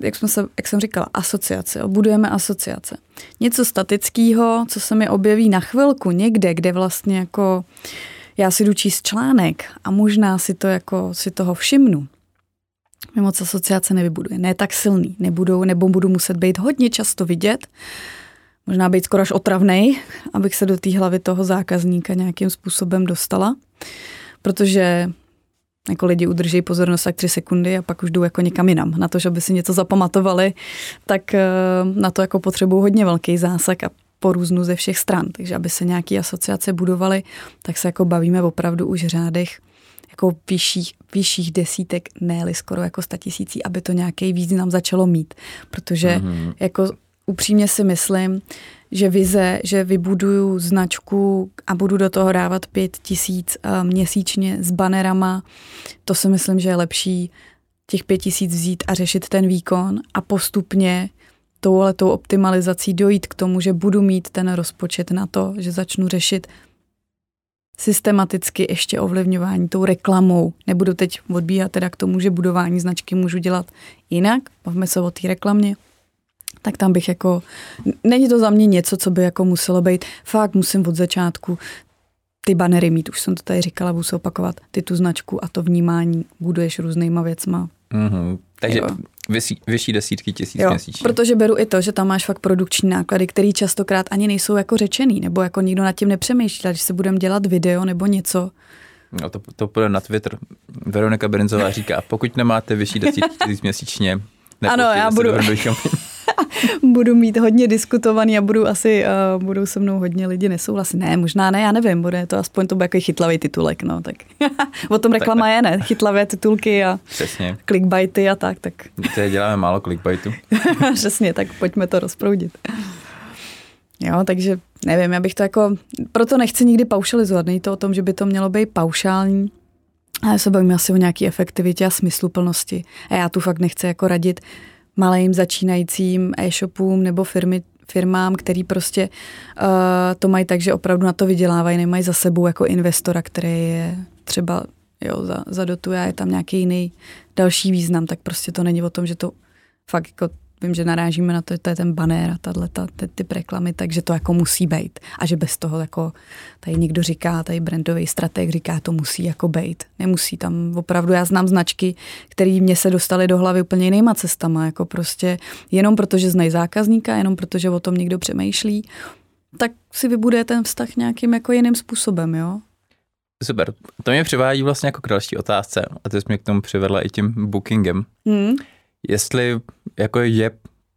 jak, jsme se, jak jsem říkala, asociace, budujeme asociace. Něco statického, co se mi objeví na chvilku někde, kde vlastně jako já si jdu číst článek a možná si to jako si toho všimnu. Mě moc asociace nevybuduje. Ne tak silný. Nebudou, nebo budu muset být hodně často vidět, možná být skoro až otravnej, abych se do té hlavy toho zákazníka nějakým způsobem dostala. Protože jako lidi udrží pozornost tak tři sekundy a pak už jdou jako někam jinam. Na to, že by si něco zapamatovali, tak eh, na to jako potřebují hodně velký zásah a po různu ze všech stran. Takže aby se nějaké asociace budovaly, tak se jako bavíme opravdu už řádech jako vyšších, vyšších desítek, ne skoro jako tisící, aby to nějaký význam začalo mít. Protože mm-hmm. jako upřímně si myslím, že vize, že vybuduju značku a budu do toho dávat pět tisíc eh, měsíčně s banerama, to si myslím, že je lepší těch pět tisíc vzít a řešit ten výkon a postupně touhletou optimalizací dojít k tomu, že budu mít ten rozpočet na to, že začnu řešit systematicky ještě ovlivňování tou reklamou. Nebudu teď odbíhat teda k tomu, že budování značky můžu dělat jinak, bavme se o té reklamě, tak tam bych jako, není to za mě něco, co by jako muselo být, fakt musím od začátku ty banery mít, už jsem to tady říkala, budu se opakovat, ty tu značku a to vnímání buduješ různýma věcma. Mm-hmm. Takže vyšší, vyšší desítky tisíc jo, měsíčně. Protože beru i to, že tam máš fakt produkční náklady, které častokrát ani nejsou jako řečený, nebo jako nikdo nad tím nepřemýšlí, když se budeme dělat video nebo něco, No to, to půjde na Twitter. Veronika Berinzová říká, pokud nemáte vyšší desítky tisíc měsíčně, ano, já budu, budu mít hodně diskutovaný a budu asi, uh, budou se mnou hodně lidi nesouhlasit. Ne, možná ne, já nevím, bude to aspoň to bude jako chytlavý titulek, no, tak o tom reklama tak, je, ne, chytlavé titulky a Přesně. clickbaity a tak, tak. Teď děláme málo clickbaitu. Přesně, tak pojďme to rozproudit. Jo, takže nevím, já bych to jako, proto nechci nikdy paušalizovat, není to o tom, že by to mělo být paušální, ale se bavíme asi o nějaké efektivitě a smysluplnosti. A já tu fakt nechci jako radit malým začínajícím e-shopům nebo firmy, firmám, který prostě uh, to mají tak, že opravdu na to vydělávají, nemají za sebou jako investora, který je třeba jo, za, zadotuje a je tam nějaký jiný další význam, tak prostě to není o tom, že to fakt jako vím, že narážíme na to, že to je ten bannér a tato, ty, ty reklamy, takže to jako musí být. A že bez toho jako tady někdo říká, tady brandový strateg říká, to musí jako být. Nemusí tam opravdu, já znám značky, které mě se dostaly do hlavy úplně jinýma cestama, jako prostě jenom protože znají zákazníka, jenom protože o tom někdo přemýšlí, tak si vybuduje ten vztah nějakým jako jiným způsobem, jo. Super. To mě přivádí vlastně jako k další otázce a ty jsi mě k tomu přivedla i tím bookingem. Hmm jestli jako je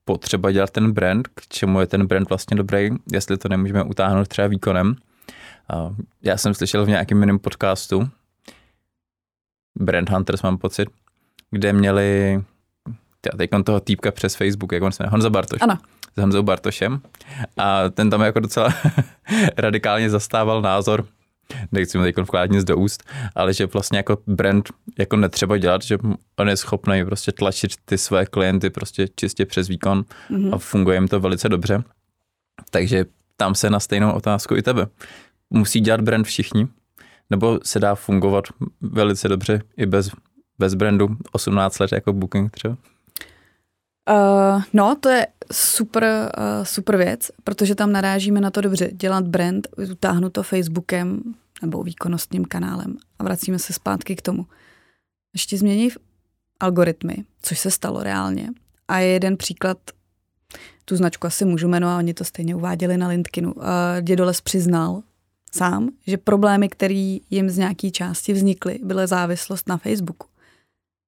potřeba dělat ten brand, k čemu je ten brand vlastně dobrý, jestli to nemůžeme utáhnout třeba výkonem. Já jsem slyšel v nějakém jiném podcastu, Brand Hunters mám pocit, kde měli teď toho týpka přes Facebook, jak on se jmenuje, Honza Bartoš. Ano. S Honzou Bartošem. A ten tam jako docela radikálně zastával názor, nechci mu teď vkládat nic do úst, ale že vlastně jako brand jako netřeba dělat, že on je schopný prostě tlačit ty své klienty prostě čistě přes výkon mm-hmm. a funguje jim to velice dobře. Takže tam se na stejnou otázku i tebe. Musí dělat brand všichni? Nebo se dá fungovat velice dobře i bez, bez brandu 18 let jako Booking třeba? Uh, no, to je super, uh, super věc, protože tam narážíme na to dobře. Dělat brand, utáhnu to Facebookem nebo výkonnostním kanálem a vracíme se zpátky k tomu. Ještě změní algoritmy, což se stalo reálně. A je jeden příklad, tu značku asi můžu jmenovat, oni to stejně uváděli na LinkedInu. Uh, Dědoles přiznal sám, že problémy, které jim z nějaké části vznikly, byly závislost na Facebooku.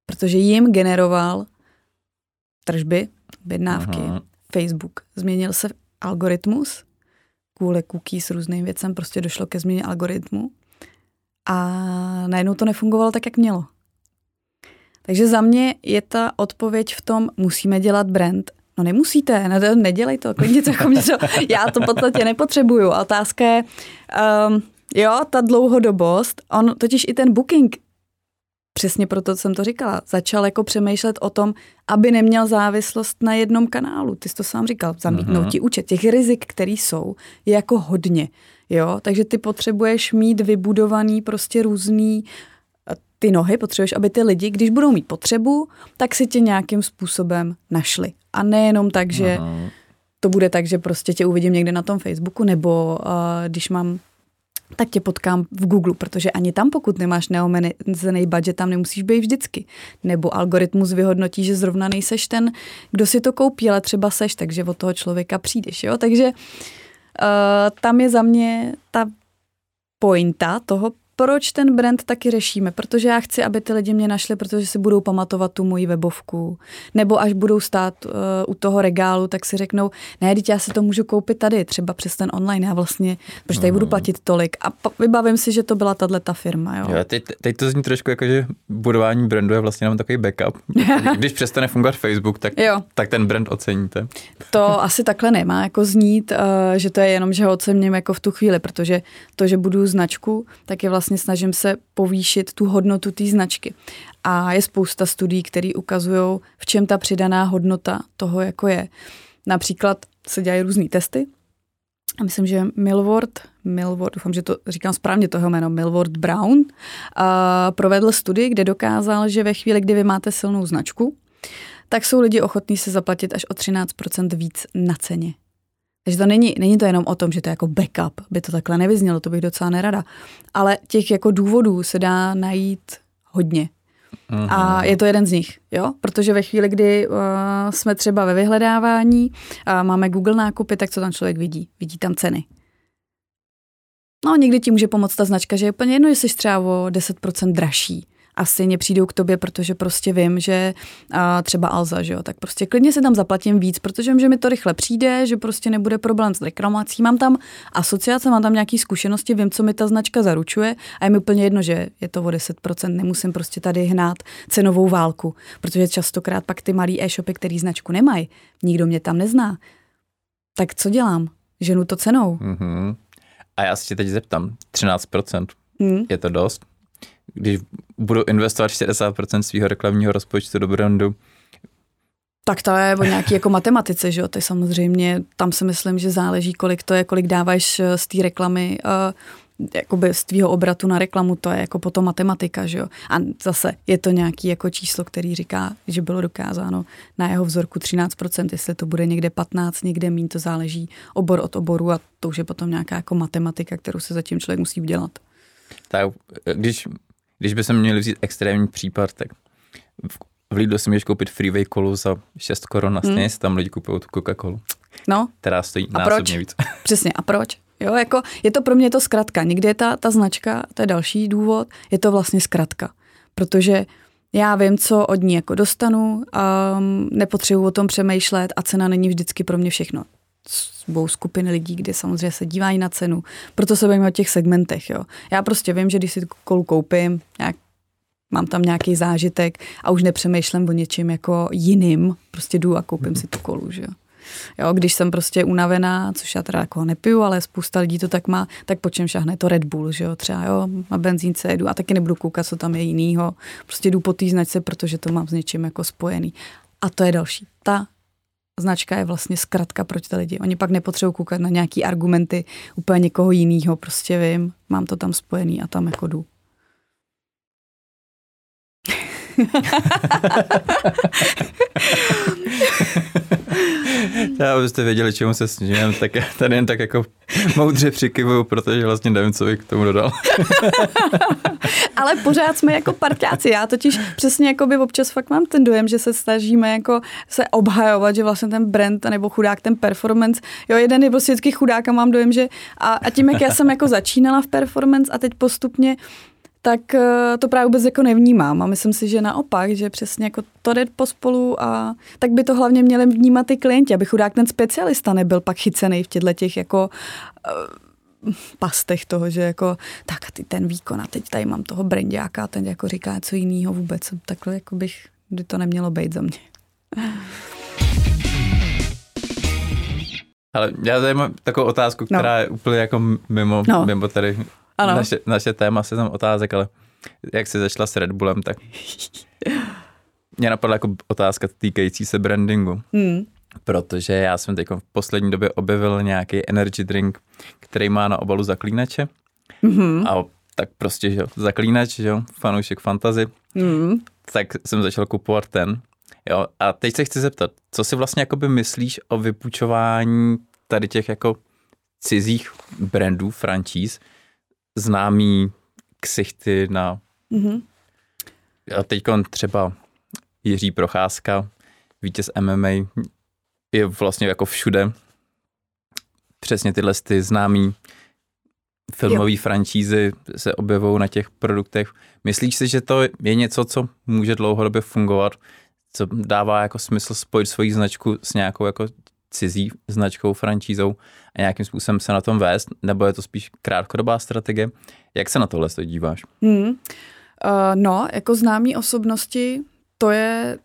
Protože jim generoval tržby, objednávky, Aha. Facebook. Změnil se algoritmus, kvůli cookies s různým věcem prostě došlo ke změně algoritmu a najednou to nefungovalo tak, jak mělo. Takže za mě je ta odpověď v tom, musíme dělat brand. No nemusíte, ne, nedělej to, klidně to jako mě to, já to v podstatě nepotřebuju. A otázka je, um, jo, ta dlouhodobost, on totiž i ten booking přesně proto jsem to říkala, začal jako přemýšlet o tom, aby neměl závislost na jednom kanálu. Ty jsi to sám říkal, zamítnout mm-hmm. ti účet. Těch rizik, které jsou, je jako hodně. Jo? Takže ty potřebuješ mít vybudovaný prostě různý ty nohy, potřebuješ, aby ty lidi, když budou mít potřebu, tak si tě nějakým způsobem našli. A nejenom tak, že Aha. to bude tak, že prostě tě uvidím někde na tom Facebooku, nebo uh, když mám tak tě potkám v Google, protože ani tam, pokud nemáš neomezený budget, tam nemusíš být vždycky. Nebo algoritmus vyhodnotí, že zrovna nejseš ten, kdo si to koupí, ale třeba seš, takže od toho člověka přijdeš. Jo? Takže uh, tam je za mě ta pointa toho proč ten brand taky řešíme? Protože já chci, aby ty lidi mě našli, protože si budou pamatovat tu moji webovku. Nebo až budou stát uh, u toho regálu, tak si řeknou, ne, teď já si to můžu koupit tady, třeba přes ten online, já vlastně, protože tady budu mhm. platit tolik. A vybavím si, že to byla tahle ta firma. Jo. Jo, teď, teď to zní trošku jako, že budování brandu je vlastně jenom takový backup. Když přestane fungovat Facebook, tak, jo. tak ten brand oceníte. To asi takhle nemá jako znít, uh, že to je jenom, že ho ocením jako v tu chvíli, protože to, že budu značku, tak je vlastně vlastně snažím se povýšit tu hodnotu té značky. A je spousta studií, které ukazují, v čem ta přidaná hodnota toho jako je. Například se dělají různé testy. A myslím, že Milward, Milward, doufám, že to říkám správně toho jméno, Milward Brown, a provedl studii, kde dokázal, že ve chvíli, kdy vy máte silnou značku, tak jsou lidi ochotní se zaplatit až o 13% víc na ceně. Takže to není, není to jenom o tom, že to je jako backup, by to takhle nevyznělo, to bych docela nerada. Ale těch jako důvodů se dá najít hodně. Mm-hmm. A mhm. je to jeden z nich, jo? Protože ve chvíli, kdy uh, jsme třeba ve vyhledávání a máme Google nákupy, tak co tam člověk vidí? Vidí tam ceny. No, někdy ti může pomoct ta značka, že je úplně jedno, jestli jsi třeba o 10% dražší a stejně přijdou k tobě, protože prostě vím, že a třeba Alza, že jo, tak prostě klidně si tam zaplatím víc, protože vím, že mi to rychle přijde, že prostě nebude problém s reklamací. Mám tam asociace, mám tam nějaké zkušenosti, vím, co mi ta značka zaručuje a je mi úplně jedno, že je to o 10%, nemusím prostě tady hnát cenovou válku, protože častokrát pak ty malý e-shopy, který značku nemají, nikdo mě tam nezná. Tak co dělám? Ženu to cenou. Mm-hmm. A já si tě teď zeptám, 13%, mm. je to dost? Když budu investovat 60% svého reklamního rozpočtu do brandu, tak to je o nějaký jako matematice, že jo, to je samozřejmě, tam si myslím, že záleží, kolik to je, kolik dáváš eh, z té reklamy, uh, jakoby z tvýho obratu na reklamu, to je jako potom matematika, že jo. A zase je to nějaký jako číslo, který říká, že bylo dokázáno na jeho vzorku 13%, jestli to bude někde 15, někde mín, to záleží obor od oboru a to už je potom nějaká jako matematika, kterou se zatím člověk musí udělat. Tak když když by se měli vzít extrémní případ, tak v Lidlu si můžeš koupit freeway kolu za 6 korun a stejně hmm. tam lidi kupují tu Coca-Colu. No. Která stojí a násobně proč? víc. Přesně, a proč? Jo, jako je to pro mě to zkratka. Někdy je ta, ta značka, to je další důvod, je to vlastně zkratka. Protože já vím, co od ní jako dostanu, um, nepotřebuji o tom přemýšlet a cena není vždycky pro mě všechno dvou skupiny lidí, kde samozřejmě se dívají na cenu. Proto se bavíme o těch segmentech. Jo. Já prostě vím, že když si kolu koupím, nějak mám tam nějaký zážitek a už nepřemýšlím o něčem jako jiným, prostě jdu a koupím si tu kolu, že jo. Jo, když jsem prostě unavená, což já teda jako nepiju, ale spousta lidí to tak má, tak po čem šahne to Red Bull, že jo, třeba jo, na benzínce jedu a taky nebudu koukat, co tam je jinýho, prostě jdu po té značce, protože to mám s něčím jako spojený. A to je další. Ta značka je vlastně zkratka pro ty lidi. Oni pak nepotřebují koukat na nějaký argumenty úplně někoho jiného, prostě vím, mám to tam spojený a tam jako jdu. Já abyste věděli, čemu se snížím, tak já tady jen tak jako moudře přikyvuju, protože vlastně nevím, co bych k tomu dodal. Ale pořád jsme jako parťáci. Já totiž přesně jako by občas fakt mám ten dojem, že se snažíme jako se obhajovat, že vlastně ten brand nebo chudák, ten performance, jo, jeden je prostě vždycky chudák a mám dojem, že a, a tím, jak já jsem jako začínala v performance a teď postupně tak eh, to právě vůbec jako nevnímám a myslím si, že naopak, že přesně jako to jde pospolu a tak by to hlavně měli vnímat ty klienti, aby chudák ten specialista nebyl pak chycený v těchto těch jako uh, pastech toho, že jako tak a ty ten výkon a teď tady mám toho brandiáka a ten jako říká co jiného vůbec. Takhle jako bych, by to nemělo být za mě. Ale já tady mám takovou otázku, která no. je úplně jako mimo, no. mimo tady ano. Naše, naše téma se tam otázek, ale jak jsi začala s Red Bullem, tak mě napadla jako otázka týkající se brandingu. Hmm. Protože já jsem teď v poslední době objevil nějaký energy drink, který má na obalu zaklínače. Mm-hmm. A tak prostě, že jo, zaklínač, že jo, fanoušek fantazy. Mm. Tak jsem začal kupovat ten. Jo, a teď se chci zeptat, co si vlastně jakoby myslíš o vypůjčování tady těch jako cizích brandů, franchise, známý ksichty na... Mm-hmm. A teď třeba Jiří Procházka, vítěz MMA, je vlastně jako všude. Přesně tyhle ty známý filmové franšízy se objevují na těch produktech. Myslíš si, že to je něco, co může dlouhodobě fungovat, co dává jako smysl spojit svoji značku s nějakou jako cizí značkou, franšízou a nějakým způsobem se na tom vést, nebo je to spíš krátkodobá strategie? Jak se na tohle díváš? Hmm. Uh, no, jako známí osobnosti, to je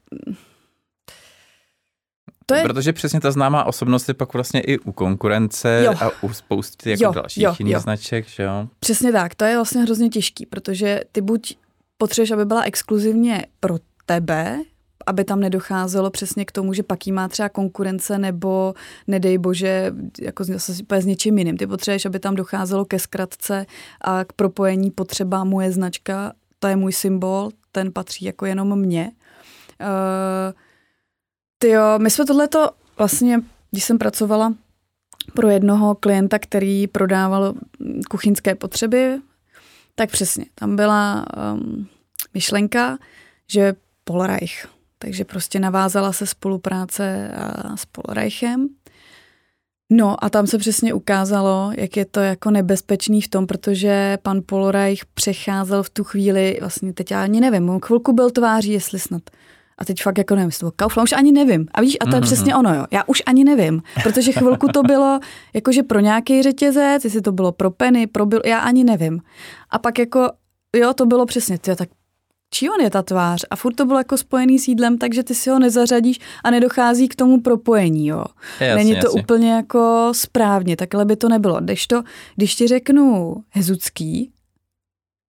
to je... Protože přesně ta známá osobnost je pak vlastně i u konkurence jo. a u spousty jako jo, dalších jo, jiných jo. značek, že jo? Přesně tak, to je vlastně hrozně těžký, protože ty buď potřebuješ, aby byla exkluzivně pro tebe, aby tam nedocházelo přesně k tomu, že pak jí má třeba konkurence nebo nedej bože, jako zase s něčím jiným. Ty potřebuješ, aby tam docházelo ke zkratce a k propojení potřeba moje značka, to je můj symbol, ten patří jako jenom mně. Uh, ty jo, my jsme tohleto vlastně, když jsem pracovala pro jednoho klienta, který prodával kuchyňské potřeby, tak přesně, tam byla um, myšlenka, že Polreich. Takže prostě navázala se spolupráce s Polreichem. No a tam se přesně ukázalo, jak je to jako nebezpečný v tom, protože pan Polreich přecházel v tu chvíli, vlastně teď já ani nevím, on chvilku byl tváří, jestli snad a teď fakt jako nevím, to Kaufland, už ani nevím. A víš, a to je mm-hmm. přesně ono, jo. Já už ani nevím, protože chvilku to bylo jakože pro nějaký řetězec, jestli to bylo pro Penny, pro byl, já ani nevím. A pak jako, jo, to bylo přesně, tyjo, tak čí on je ta tvář? A furt to bylo jako spojený s jídlem, takže ty si ho nezařadíš a nedochází k tomu propojení, jo. Jasně, Není to jasně. úplně jako správně, takhle by to nebylo. Když to, když ti řeknu Hezucký,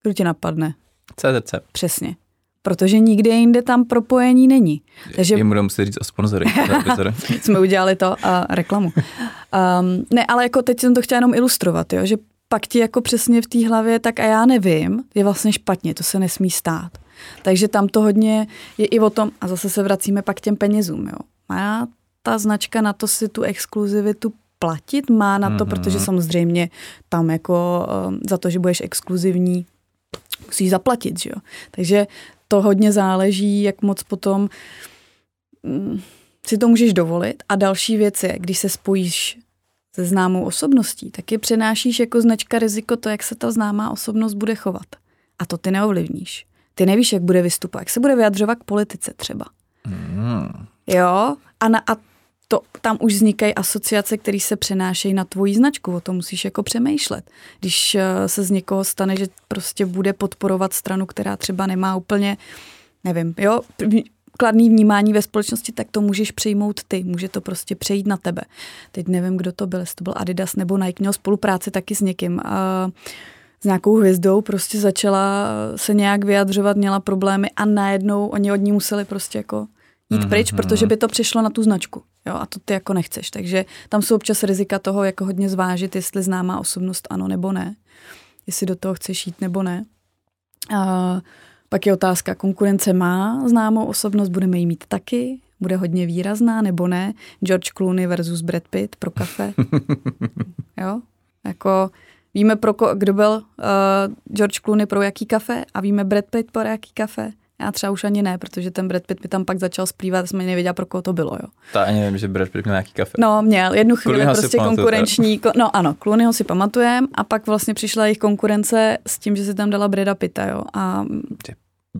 kdo tě napadne? CZC. Přesně protože nikde jinde tam propojení není. Takže... Jemu budeme muset říct o sponzory. Jsme udělali to a reklamu. Um, ne, ale jako teď jsem to chtěla jenom ilustrovat, jo, že pak ti jako přesně v té hlavě, tak a já nevím, je vlastně špatně, to se nesmí stát. Takže tam to hodně je i o tom, a zase se vracíme pak k těm penězům, jo. Má ta značka na to si tu exkluzivitu platit, má na to, mm-hmm. protože samozřejmě tam jako um, za to, že budeš exkluzivní, musíš zaplatit, že jo. Takže to hodně záleží, jak moc potom mm, si to můžeš dovolit. A další věc je, když se spojíš se známou osobností, tak je přenášíš jako značka riziko to, jak se ta známá osobnost bude chovat. A to ty neovlivníš. Ty nevíš, jak bude vystupovat, jak se bude vyjadřovat k politice třeba. Mm. Jo? A, na, a to, tam už vznikají asociace, které se přenášejí na tvoji značku, o tom musíš jako přemýšlet. Když eh, se z někoho stane, že prostě bude podporovat stranu, která třeba nemá úplně, nevím, jo, kladný vnímání ve společnosti, tak to můžeš přijmout ty, může to prostě přejít na tebe. Teď nevím, kdo to byl, jestli to byl Adidas nebo Nike, měl spolupráci taky s někým. A s nějakou hvězdou prostě začala se nějak vyjadřovat, měla problémy a najednou oni od ní museli prostě jako jít mm-hmm. pryč, protože by to přišlo na tu značku. Jo, a to ty jako nechceš. Takže tam jsou občas rizika toho, jako hodně zvážit, jestli známá osobnost ano nebo ne. Jestli do toho chceš jít nebo ne. A pak je otázka, konkurence má známou osobnost, budeme ji mít taky, bude hodně výrazná nebo ne. George Clooney versus Brad Pitt pro kafe. jo, jako víme, pro ko, kdo byl uh, George Clooney pro jaký kafe a víme Brad Pitt pro jaký kafe. Já třeba už ani ne, protože ten Brad Pitt mi tam pak začal splývat, jsme nevěděla, pro koho to bylo. Jo. Ta ani nevím, že Brad Pitt měl nějaký kafe. No, měl jednu chvíli Clooneyho prostě konkurenční. Ko, no ano, Clooneyho si pamatujem a pak vlastně přišla jejich konkurence s tím, že si tam dala Breda Pitta, jo. A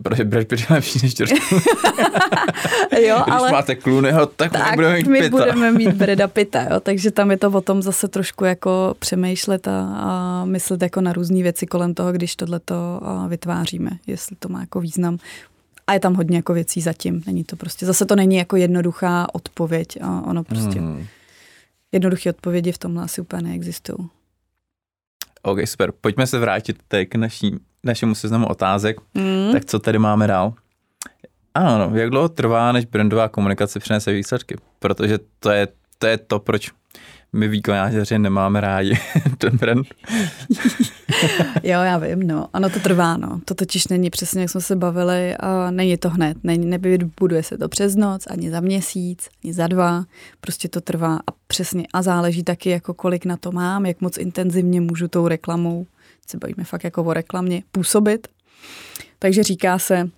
protože Pitt je lepší než George jo, Když ale... máte Clooneyho, tak, tak budeme mít my Pitta. budeme mít Breda Pitta, jo, takže tam je to o tom zase trošku jako přemýšlet a, a myslet jako na různé věci kolem toho, když tohleto vytváříme, jestli to má jako význam. A je tam hodně jako věcí zatím. Není to prostě, zase to není jako jednoduchá odpověď. A ono prostě, mm. jednoduché odpovědi v tomhle asi úplně neexistují. OK, super. Pojďme se vrátit k naší našemu seznamu otázek, mm. tak co tady máme dál? Ano, no, jak dlouho trvá, než brandová komunikace přinese výsledky? Protože to je to, je to proč my výkonáři nemáme rádi ten brand. jo, já vím, no. Ano, to trvá, no. To totiž není přesně, jak jsme se bavili, a není to hned. Není, nebuduje se to přes noc, ani za měsíc, ani za dva. Prostě to trvá a přesně. A záleží taky, jako kolik na to mám, jak moc intenzivně můžu tou reklamou, se bavíme fakt jako o reklamě, působit. Takže říká se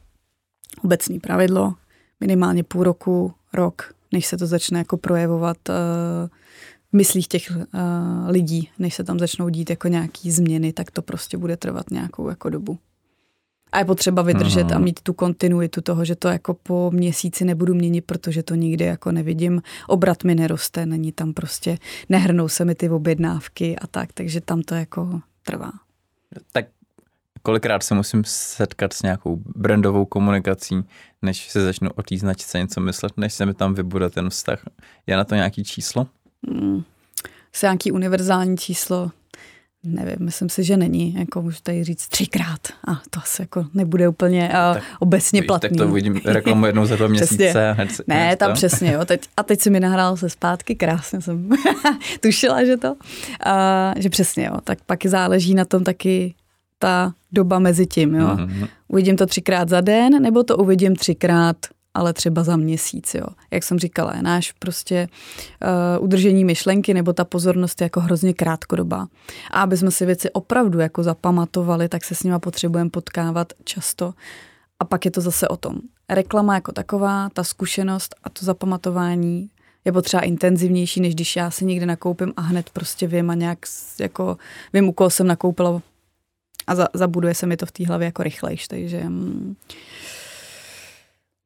obecný pravidlo, minimálně půl roku, rok, než se to začne jako projevovat uh, myslích těch uh, lidí, než se tam začnou dít jako nějaký změny, tak to prostě bude trvat nějakou jako dobu. A je potřeba vydržet mm. a mít tu kontinuitu toho, že to jako po měsíci nebudu měnit, protože to nikdy jako nevidím. Obrat mi neroste, není tam prostě, nehrnou se mi ty objednávky a tak, takže tam to jako trvá. Tak kolikrát se musím setkat s nějakou brandovou komunikací, než se začnu o té značce něco myslet, než se mi tam vybude ten vztah. Je na to nějaký číslo? Hmm. Se nějaký univerzální číslo, nevím, myslím si, že není. Jako můžu tady říct třikrát. A to asi jako nebude úplně uh, tak, obecně víš, platný. Tak to uvidím reklamu jednou za dva měsíce. Hned, ne, hned tam to. přesně, jo. Teď, a teď si mi nahrál se zpátky, krásně jsem tušila, že to. Uh, že přesně, jo. Tak pak záleží na tom taky ta doba mezi tím, jo. Mm-hmm. Uvidím to třikrát za den, nebo to uvidím třikrát ale třeba za měsíc, jo. Jak jsem říkala, náš prostě uh, udržení myšlenky nebo ta pozornost je jako hrozně krátkodobá. A aby jsme si věci opravdu jako zapamatovali, tak se s nima potřebujeme potkávat často. A pak je to zase o tom. Reklama jako taková, ta zkušenost a to zapamatování je potřeba intenzivnější, než když já si někde nakoupím a hned prostě vím a nějak jako vím, u koho jsem nakoupila a za, zabuduje se mi to v té hlavě jako rychlejš, takže mm,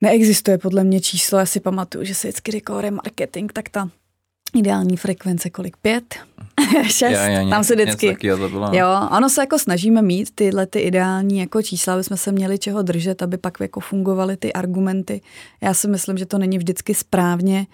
neexistuje podle mě číslo, já si pamatuju, že se vždycky říkalo remarketing, tak ta ideální frekvence kolik? Pět? Šest? Já, já, tam se vždycky... Jo, ono se jako snažíme mít tyhle ty ideální jako čísla, aby jsme se měli čeho držet, aby pak jako fungovaly ty argumenty. Já si myslím, že to není vždycky správně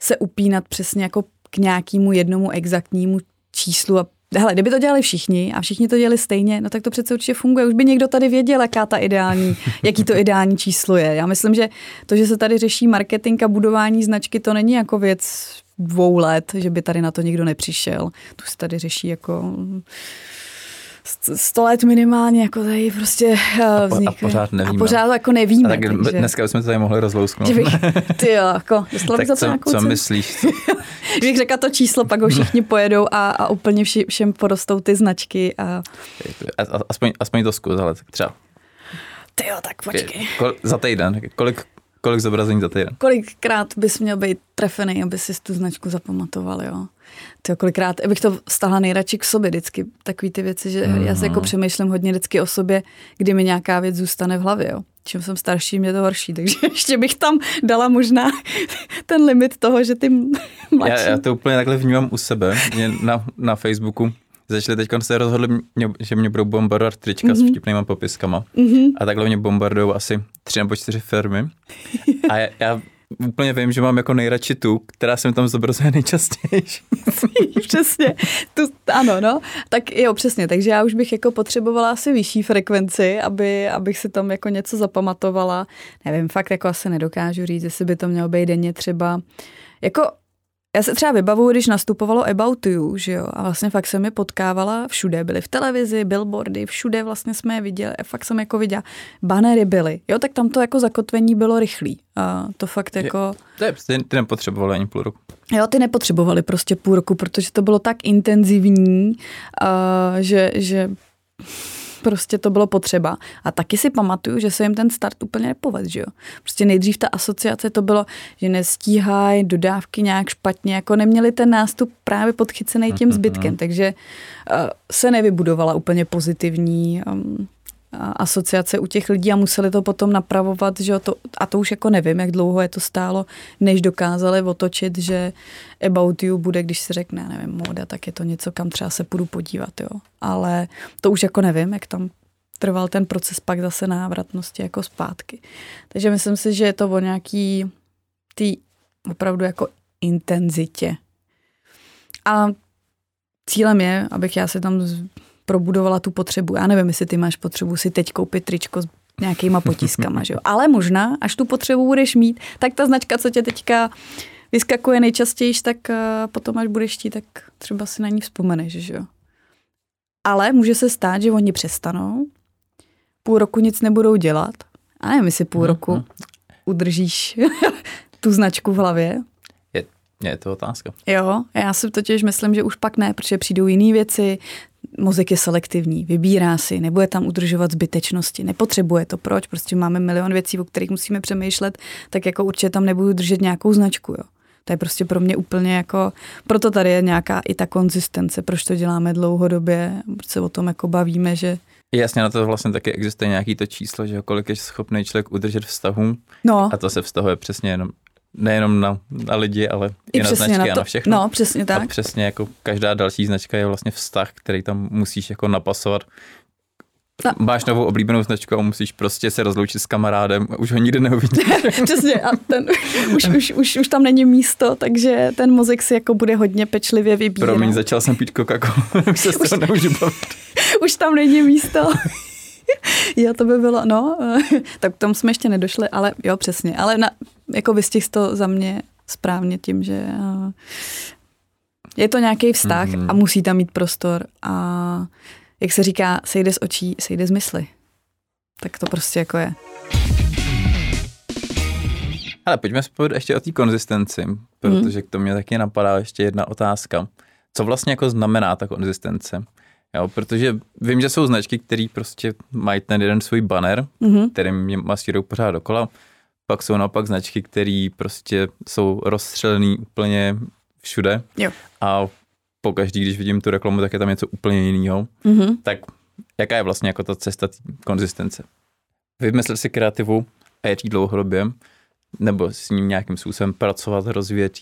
se upínat přesně jako k nějakému jednomu exaktnímu číslu a Hele, kdyby to dělali všichni a všichni to dělali stejně, no tak to přece určitě funguje. Už by někdo tady věděl, jaká ta ideální, jaký to ideální číslo je. Já myslím, že to, že se tady řeší marketing a budování značky, to není jako věc dvou let, že by tady na to nikdo nepřišel. Tu se tady řeší jako sto let minimálně, jako tady prostě uh, vznik. A, pořád nevíme. A pořád jako nevíme. A tak takže... dneska bychom to tady mohli rozlousknout. ty jo, jako, tak za to co, nějakou co myslíš? bych řekla to číslo, pak ho všichni pojedou a, a úplně vši, všem porostou ty značky. A... a aspoň, aspoň to zkus, ale tak třeba. Ty jo, tak počkej. Kol, za týden, kolik, kolik zobrazení za týden? Kolikrát bys měl být trefený, aby si tu značku zapamatoval, jo? Ty kolikrát, bych to stahla nejradši k sobě vždycky, takový ty věci, že mm. já si jako přemýšlím hodně vždycky o sobě, kdy mi nějaká věc zůstane v hlavě, jo. Čím jsem starší, mě to horší, takže ještě bych tam dala možná ten limit toho, že ty mladší. Já, já to úplně takhle vnímám u sebe, mě na, na Facebooku začali teď se rozhodli, mě, že mě budou bombardovat trička mm-hmm. s mhm. vtipnými popiskama. Mm-hmm. A takhle mě bombardují asi tři nebo čtyři firmy. A já, já úplně vím, že mám jako nejradši tu, která se mi tam zobrazuje nejčastěji. přesně, tu, ano, no. Tak jo, přesně, takže já už bych jako potřebovala asi vyšší frekvenci, aby, abych si tam jako něco zapamatovala. Nevím, fakt jako asi nedokážu říct, jestli by to mělo být denně třeba jako já se třeba vybavuju, když nastupovalo About You, že jo, a vlastně fakt jsem je potkávala všude, byly v televizi, billboardy, všude vlastně jsme je viděli, a fakt jsem jako viděla, banery byly, jo, tak tam to jako zakotvení bylo rychlý. A to fakt jako... Je, to je, ty, ty nepotřebovali ani půl roku. Jo, ty nepotřebovali prostě půl roku, protože to bylo tak intenzivní, uh, že, že prostě to bylo potřeba. A taky si pamatuju, že se jim ten start úplně nepovedl, že jo. Prostě nejdřív ta asociace to bylo, že nestíhají dodávky nějak špatně, jako neměli ten nástup právě podchycený tím mhm, zbytkem, mhm. takže uh, se nevybudovala úplně pozitivní um, asociace u těch lidí a museli to potom napravovat, že to, a to už jako nevím, jak dlouho je to stálo, než dokázali otočit, že About You bude, když se řekne, nevím, móda, tak je to něco, kam třeba se půjdu podívat, jo. Ale to už jako nevím, jak tam trval ten proces pak zase návratnosti jako zpátky. Takže myslím si, že je to o nějaký tý opravdu jako intenzitě. A cílem je, abych já se tam probudovala tu potřebu. Já nevím, jestli ty máš potřebu si teď koupit tričko s nějakýma potiskama, že jo? Ale možná, až tu potřebu budeš mít, tak ta značka, co tě teďka vyskakuje nejčastěji, tak eh, potom, až budeš chtít, tak třeba si na ní vzpomeneš, že jo? Ale může se stát, že oni přestanou, půl roku nic nebudou dělat. A nevím, jestli půl roku udržíš tu značku v hlavě. Je, je to otázka. Jo, já si totiž myslím, že už pak ne, protože přijdou jiné věci, mozek je selektivní, vybírá si, nebude tam udržovat zbytečnosti, nepotřebuje to. Proč? Prostě máme milion věcí, o kterých musíme přemýšlet, tak jako určitě tam nebudu držet nějakou značku. Jo. To je prostě pro mě úplně jako, proto tady je nějaká i ta konzistence, proč to děláme dlouhodobě, proč se o tom jako bavíme, že Jasně, na to vlastně taky existuje nějaký to číslo, že kolik je schopný člověk udržet vztahu. No. A to se vztahuje přesně jenom nejenom na, na lidi, ale i, i na značky na to, a na všechno. No, přesně tak. A přesně jako každá další značka je vlastně vztah, který tam musíš jako napasovat No. Máš novou oblíbenou značku a musíš prostě se rozloučit s kamarádem a už ho nikdy neuvidíš. Přesně a ten, už, už, už, už, tam není místo, takže ten mozek si jako bude hodně pečlivě vybírat. Promiň, začal jsem pít Coca-Cola, už se z toho nemůžu bavit. už tam není místo. jo, to by bylo, no, tak k tomu jsme ještě nedošli, ale jo, přesně. Ale na, jako vystih to za mě správně tím, že je to nějaký vztah mm-hmm. a musí tam mít prostor a jak se říká, sejde z očí, sejde z mysli. Tak to prostě jako je. Ale pojďme spojit ještě o té konzistenci, protože mm. k tomu mě taky napadá ještě jedna otázka. Co vlastně jako znamená ta konzistence? Jo, protože vím, že jsou značky, které prostě mají ten jeden svůj banner, mm-hmm. kterým mě masírují pořád dokola. Pak jsou naopak značky, které prostě jsou rozstřelený úplně všude. Jo. A po každý, když vidím tu reklamu, tak je tam něco úplně jiného. Mm-hmm. Tak jaká je vlastně jako ta cesta konzistence? Vymyslet si kreativu a je dlouhodobě, nebo s ním nějakým způsobem pracovat, rozvíjet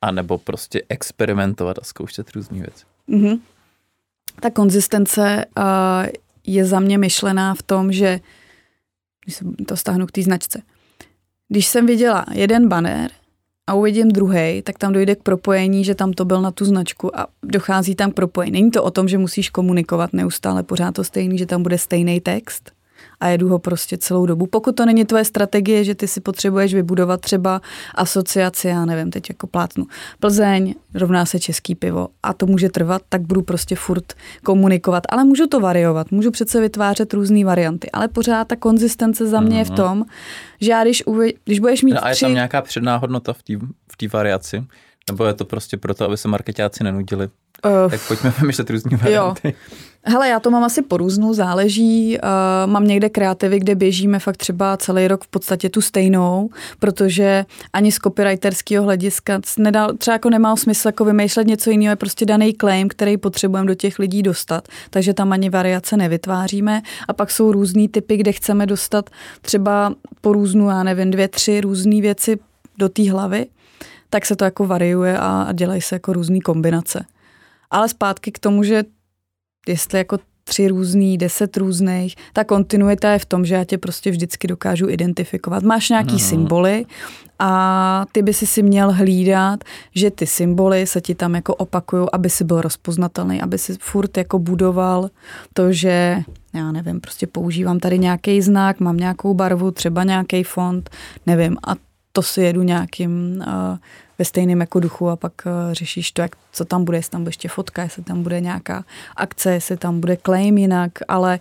a nebo prostě experimentovat a zkoušet různé věci. Mm-hmm. Ta konzistence uh, je za mě myšlená v tom, že, když se to stáhnu k té značce, když jsem viděla jeden banner, a uvidím druhý, tak tam dojde k propojení, že tam to byl na tu značku a dochází tam k propojení. Není to o tom, že musíš komunikovat neustále pořád to stejný, že tam bude stejný text, a jedu ho prostě celou dobu. Pokud to není tvoje strategie, že ty si potřebuješ vybudovat třeba asociaci, já nevím, teď jako plátnu, Plzeň rovná se český pivo a to může trvat, tak budu prostě furt komunikovat, ale můžu to variovat, můžu přece vytvářet různé varianty, ale pořád ta konzistence za mě mm-hmm. je v mhm. tom, že já když, uvi, když budeš mít no A je tam nějaká předná hodnota v té v variaci? Nebo je to prostě proto, aby se marketáci nenudili? Uh, tak pojďme vymýšlet různé varianty. Jo. Hele, já to mám asi po různu, záleží. Uh, mám někde kreativy, kde běžíme fakt třeba celý rok v podstatě tu stejnou, protože ani z copywriterského hlediska nedal, třeba jako nemá smysl jako vymýšlet něco jiného, je prostě daný claim, který potřebujeme do těch lidí dostat, takže tam ani variace nevytváříme. A pak jsou různý typy, kde chceme dostat třeba po různu, já nevím, dvě, tři různé věci do té hlavy, tak se to jako variuje a, a dělají se jako různé kombinace. Ale zpátky k tomu, že jestli jako tři různý, deset různých, ta kontinuita je v tom, že já tě prostě vždycky dokážu identifikovat. Máš nějaký no. symboly a ty by si si měl hlídat, že ty symboly se ti tam jako opakují, aby si byl rozpoznatelný, aby si furt jako budoval to, že já nevím, prostě používám tady nějaký znak, mám nějakou barvu, třeba nějaký font, nevím, a to si jedu nějakým uh, ve stejném jako duchu a pak uh, řešíš to, jak, co tam bude, jestli tam bude ještě fotka, jestli tam bude nějaká akce, jestli tam bude claim jinak, ale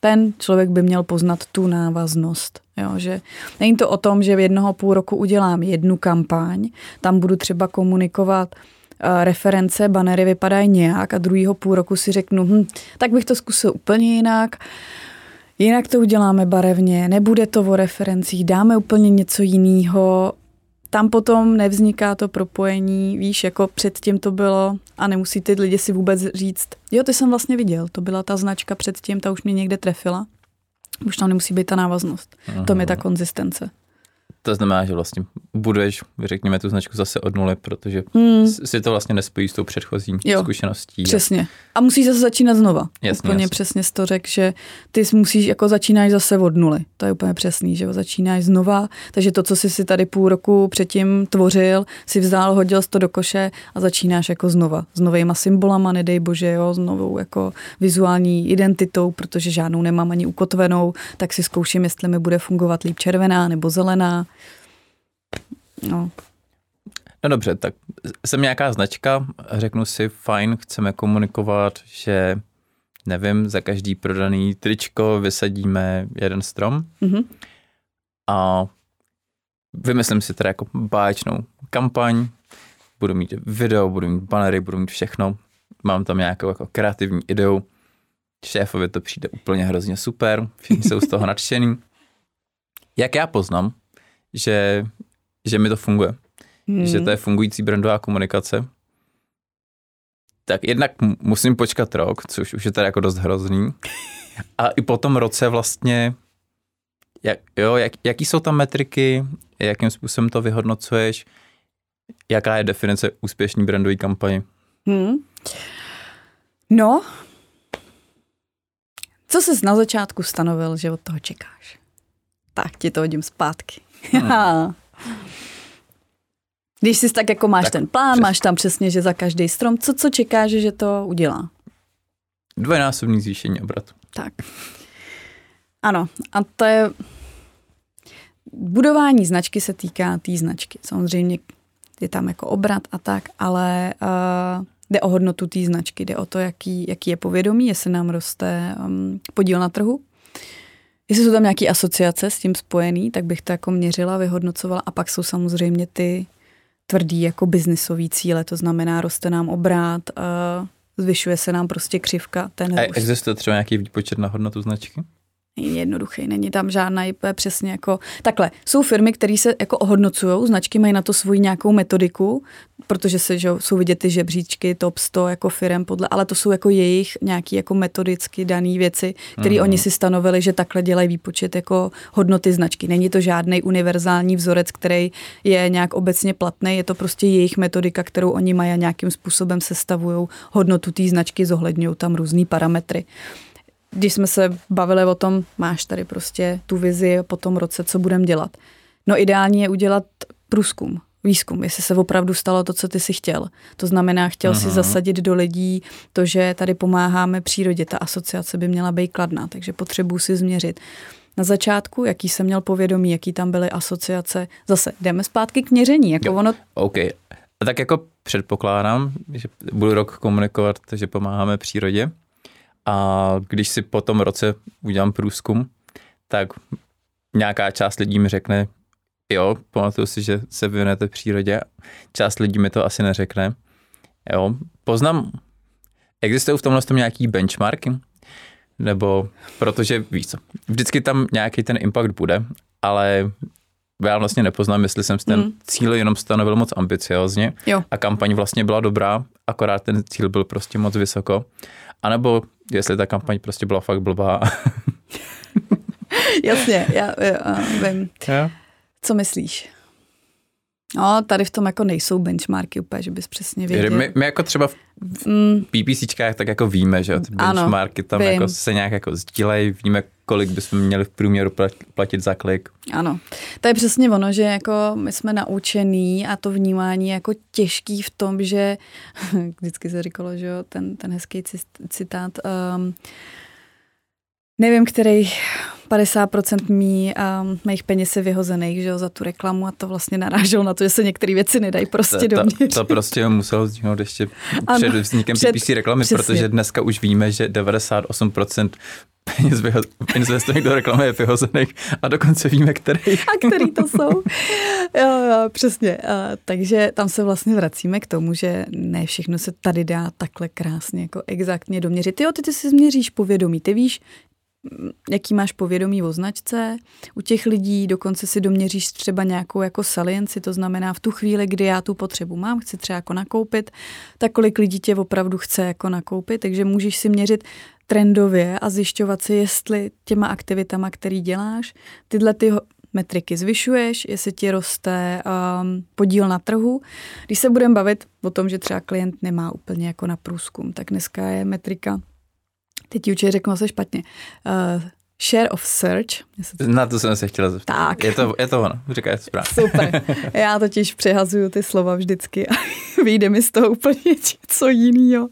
ten člověk by měl poznat tu návaznost. Jo, že není to o tom, že v jednoho půl roku udělám jednu kampaň, tam budu třeba komunikovat uh, reference, banery vypadají nějak a druhýho půl roku si řeknu, hm, tak bych to zkusil úplně jinak. Jinak to uděláme barevně, nebude to o referencích, dáme úplně něco jiného tam potom nevzniká to propojení, víš, jako předtím to bylo a nemusí ty lidi si vůbec říct, jo, ty jsem vlastně viděl, to byla ta značka předtím, ta už mě někde trefila. Už tam nemusí být ta návaznost. Aha. To je ta konzistence. To znamená, že vlastně budeš, řekněme, tu značku zase od nuly, protože hmm. si to vlastně nespojí s tou předchozí jo, zkušeností. Přesně. A musíš zase začínat znova. Jasně, úplně jasně. přesně to řekl, že ty musíš, jako začínáš zase od nuly. To je úplně přesný, že začínáš znova. Takže to, co jsi si tady půl roku předtím tvořil, si vzdál, hodil to do koše a začínáš jako znova. S novýma symbolama, nedej bože, jo, s novou jako vizuální identitou, protože žádnou nemám ani ukotvenou, tak si zkouším, jestli mi bude fungovat líp červená nebo zelená. No. No dobře, tak jsem nějaká značka, řeknu si, fajn, chceme komunikovat, že nevím, za každý prodaný tričko vysadíme jeden strom mm-hmm. a vymyslím si teda jako báječnou kampaň, budu mít video, budu mít banery, budu mít všechno, mám tam nějakou jako kreativní ideu, šéfovi to přijde úplně hrozně super, všichni jsou z toho nadšený. Jak já poznám, že, že mi to funguje, hmm. že to je fungující brandová komunikace, tak jednak musím počkat rok, což už je tady jako dost hrozný. A i po tom roce vlastně, jak, jo, jak, jaký jsou tam metriky, jakým způsobem to vyhodnocuješ, jaká je definice úspěšný brandový kampaně? Hmm. No, co jsi na začátku stanovil, že od toho čekáš? Tak ti to hodím zpátky. Hmm. Když jsi tak jako máš tak ten plán, přes... máš tam přesně, že za každý strom, co, co čekáš, že to udělá? Dvojnásobný zvýšení obratu. Tak. Ano, a to je... Budování značky se týká té tý značky. Samozřejmě je tam jako obrat a tak, ale uh, jde o hodnotu té značky, jde o to, jaký, jaký je povědomí, jestli nám roste um, podíl na trhu. Jestli jsou tam nějaké asociace s tím spojený, tak bych to jako měřila, vyhodnocovala a pak jsou samozřejmě ty tvrdý jako biznisový cíle, to znamená roste nám obrát, uh, zvyšuje se nám prostě křivka. Ten a existuje třeba nějaký výpočet na hodnotu značky? Jednoduchý, není tam žádná IP přesně jako takhle. Jsou firmy, které se jako ohodnocují, značky mají na to svoji nějakou metodiku, protože se, že jsou vidět ty žebříčky top 100 jako firm podle, ale to jsou jako jejich nějaký jako metodicky dané věci, které mm-hmm. oni si stanovili, že takhle dělají výpočet jako hodnoty značky. Není to žádný univerzální vzorec, který je nějak obecně platný, je to prostě jejich metodika, kterou oni mají a nějakým způsobem sestavují hodnotu té značky, zohledňují tam různé parametry když jsme se bavili o tom, máš tady prostě tu vizi po tom roce, co budeme dělat. No ideální je udělat průzkum, výzkum, jestli se opravdu stalo to, co ty si chtěl. To znamená, chtěl Aha. si zasadit do lidí to, že tady pomáháme přírodě. Ta asociace by měla být kladná, takže potřebuji si změřit. Na začátku, jaký jsem měl povědomí, jaký tam byly asociace. Zase jdeme zpátky k měření. Jako jo, ono... OK. A tak jako předpokládám, že budu rok komunikovat, že pomáháme přírodě. A když si po tom roce udělám průzkum, tak nějaká část lidí mi řekne, jo, pamatuju si, že se věnujete přírodě. Část lidí mi to asi neřekne. Jo, poznám, existují v tomhle tom nějaký benchmarky? Nebo, protože víš co, vždycky tam nějaký ten impact bude, ale já vlastně nepoznám, jestli jsem si ten mm. cíl jenom stanovil moc ambiciozně jo. a kampaň vlastně byla dobrá, akorát ten cíl byl prostě moc vysoko. A nebo jestli ta kampaň prostě byla fakt blbá. Jasně, já, já vím. Ja? Co myslíš? No, tady v tom jako nejsou benchmarky úplně, že bys přesně věděl. My, my jako třeba v mm. PPCčkách tak jako víme, že ty benchmarky ano, tam vím. jako se nějak jako sdílejí, víme, kolik bychom měli v průměru platit za klik. Ano, to je přesně ono, že jako my jsme naučený a to vnímání je jako těžký v tom, že vždycky se říkalo, že jo, ten, ten hezký citát, um, nevím, který 50% mý, um, mých peněz je vyhozených že jo, za tu reklamu a to vlastně naráželo na to, že se některé věci nedají prostě to, to, to prostě muselo vzniknout ještě ano, před vznikem před, PPC reklamy, přesně. protože dneska už víme, že 98% peněz, peněz do reklamy je vyhozených a dokonce víme, který. A který to jsou. Jo, jo, přesně. A, takže tam se vlastně vracíme k tomu, že ne všechno se tady dá takhle krásně, jako exaktně doměřit. Ty jo, ty, ty si změříš povědomí, ty víš, jaký máš povědomí o značce. U těch lidí dokonce si doměříš třeba nějakou jako salienci, to znamená v tu chvíli, kdy já tu potřebu mám, chci třeba jako nakoupit, tak kolik lidí tě opravdu chce jako nakoupit, takže můžeš si měřit trendově a zjišťovat si, jestli těma aktivitama, který děláš, tyhle ty metriky zvyšuješ, jestli ti roste um, podíl na trhu. Když se budeme bavit o tom, že třeba klient nemá úplně jako na průzkum, tak dneska je metrika, teď ti určitě řeknu se špatně, uh, Share of search. Na to jsem se chtěla zeptat. Tak. Je to, je to ono, říká to správně. Super. Já totiž přehazuju ty slova vždycky a vyjde mi z toho úplně něco jiného.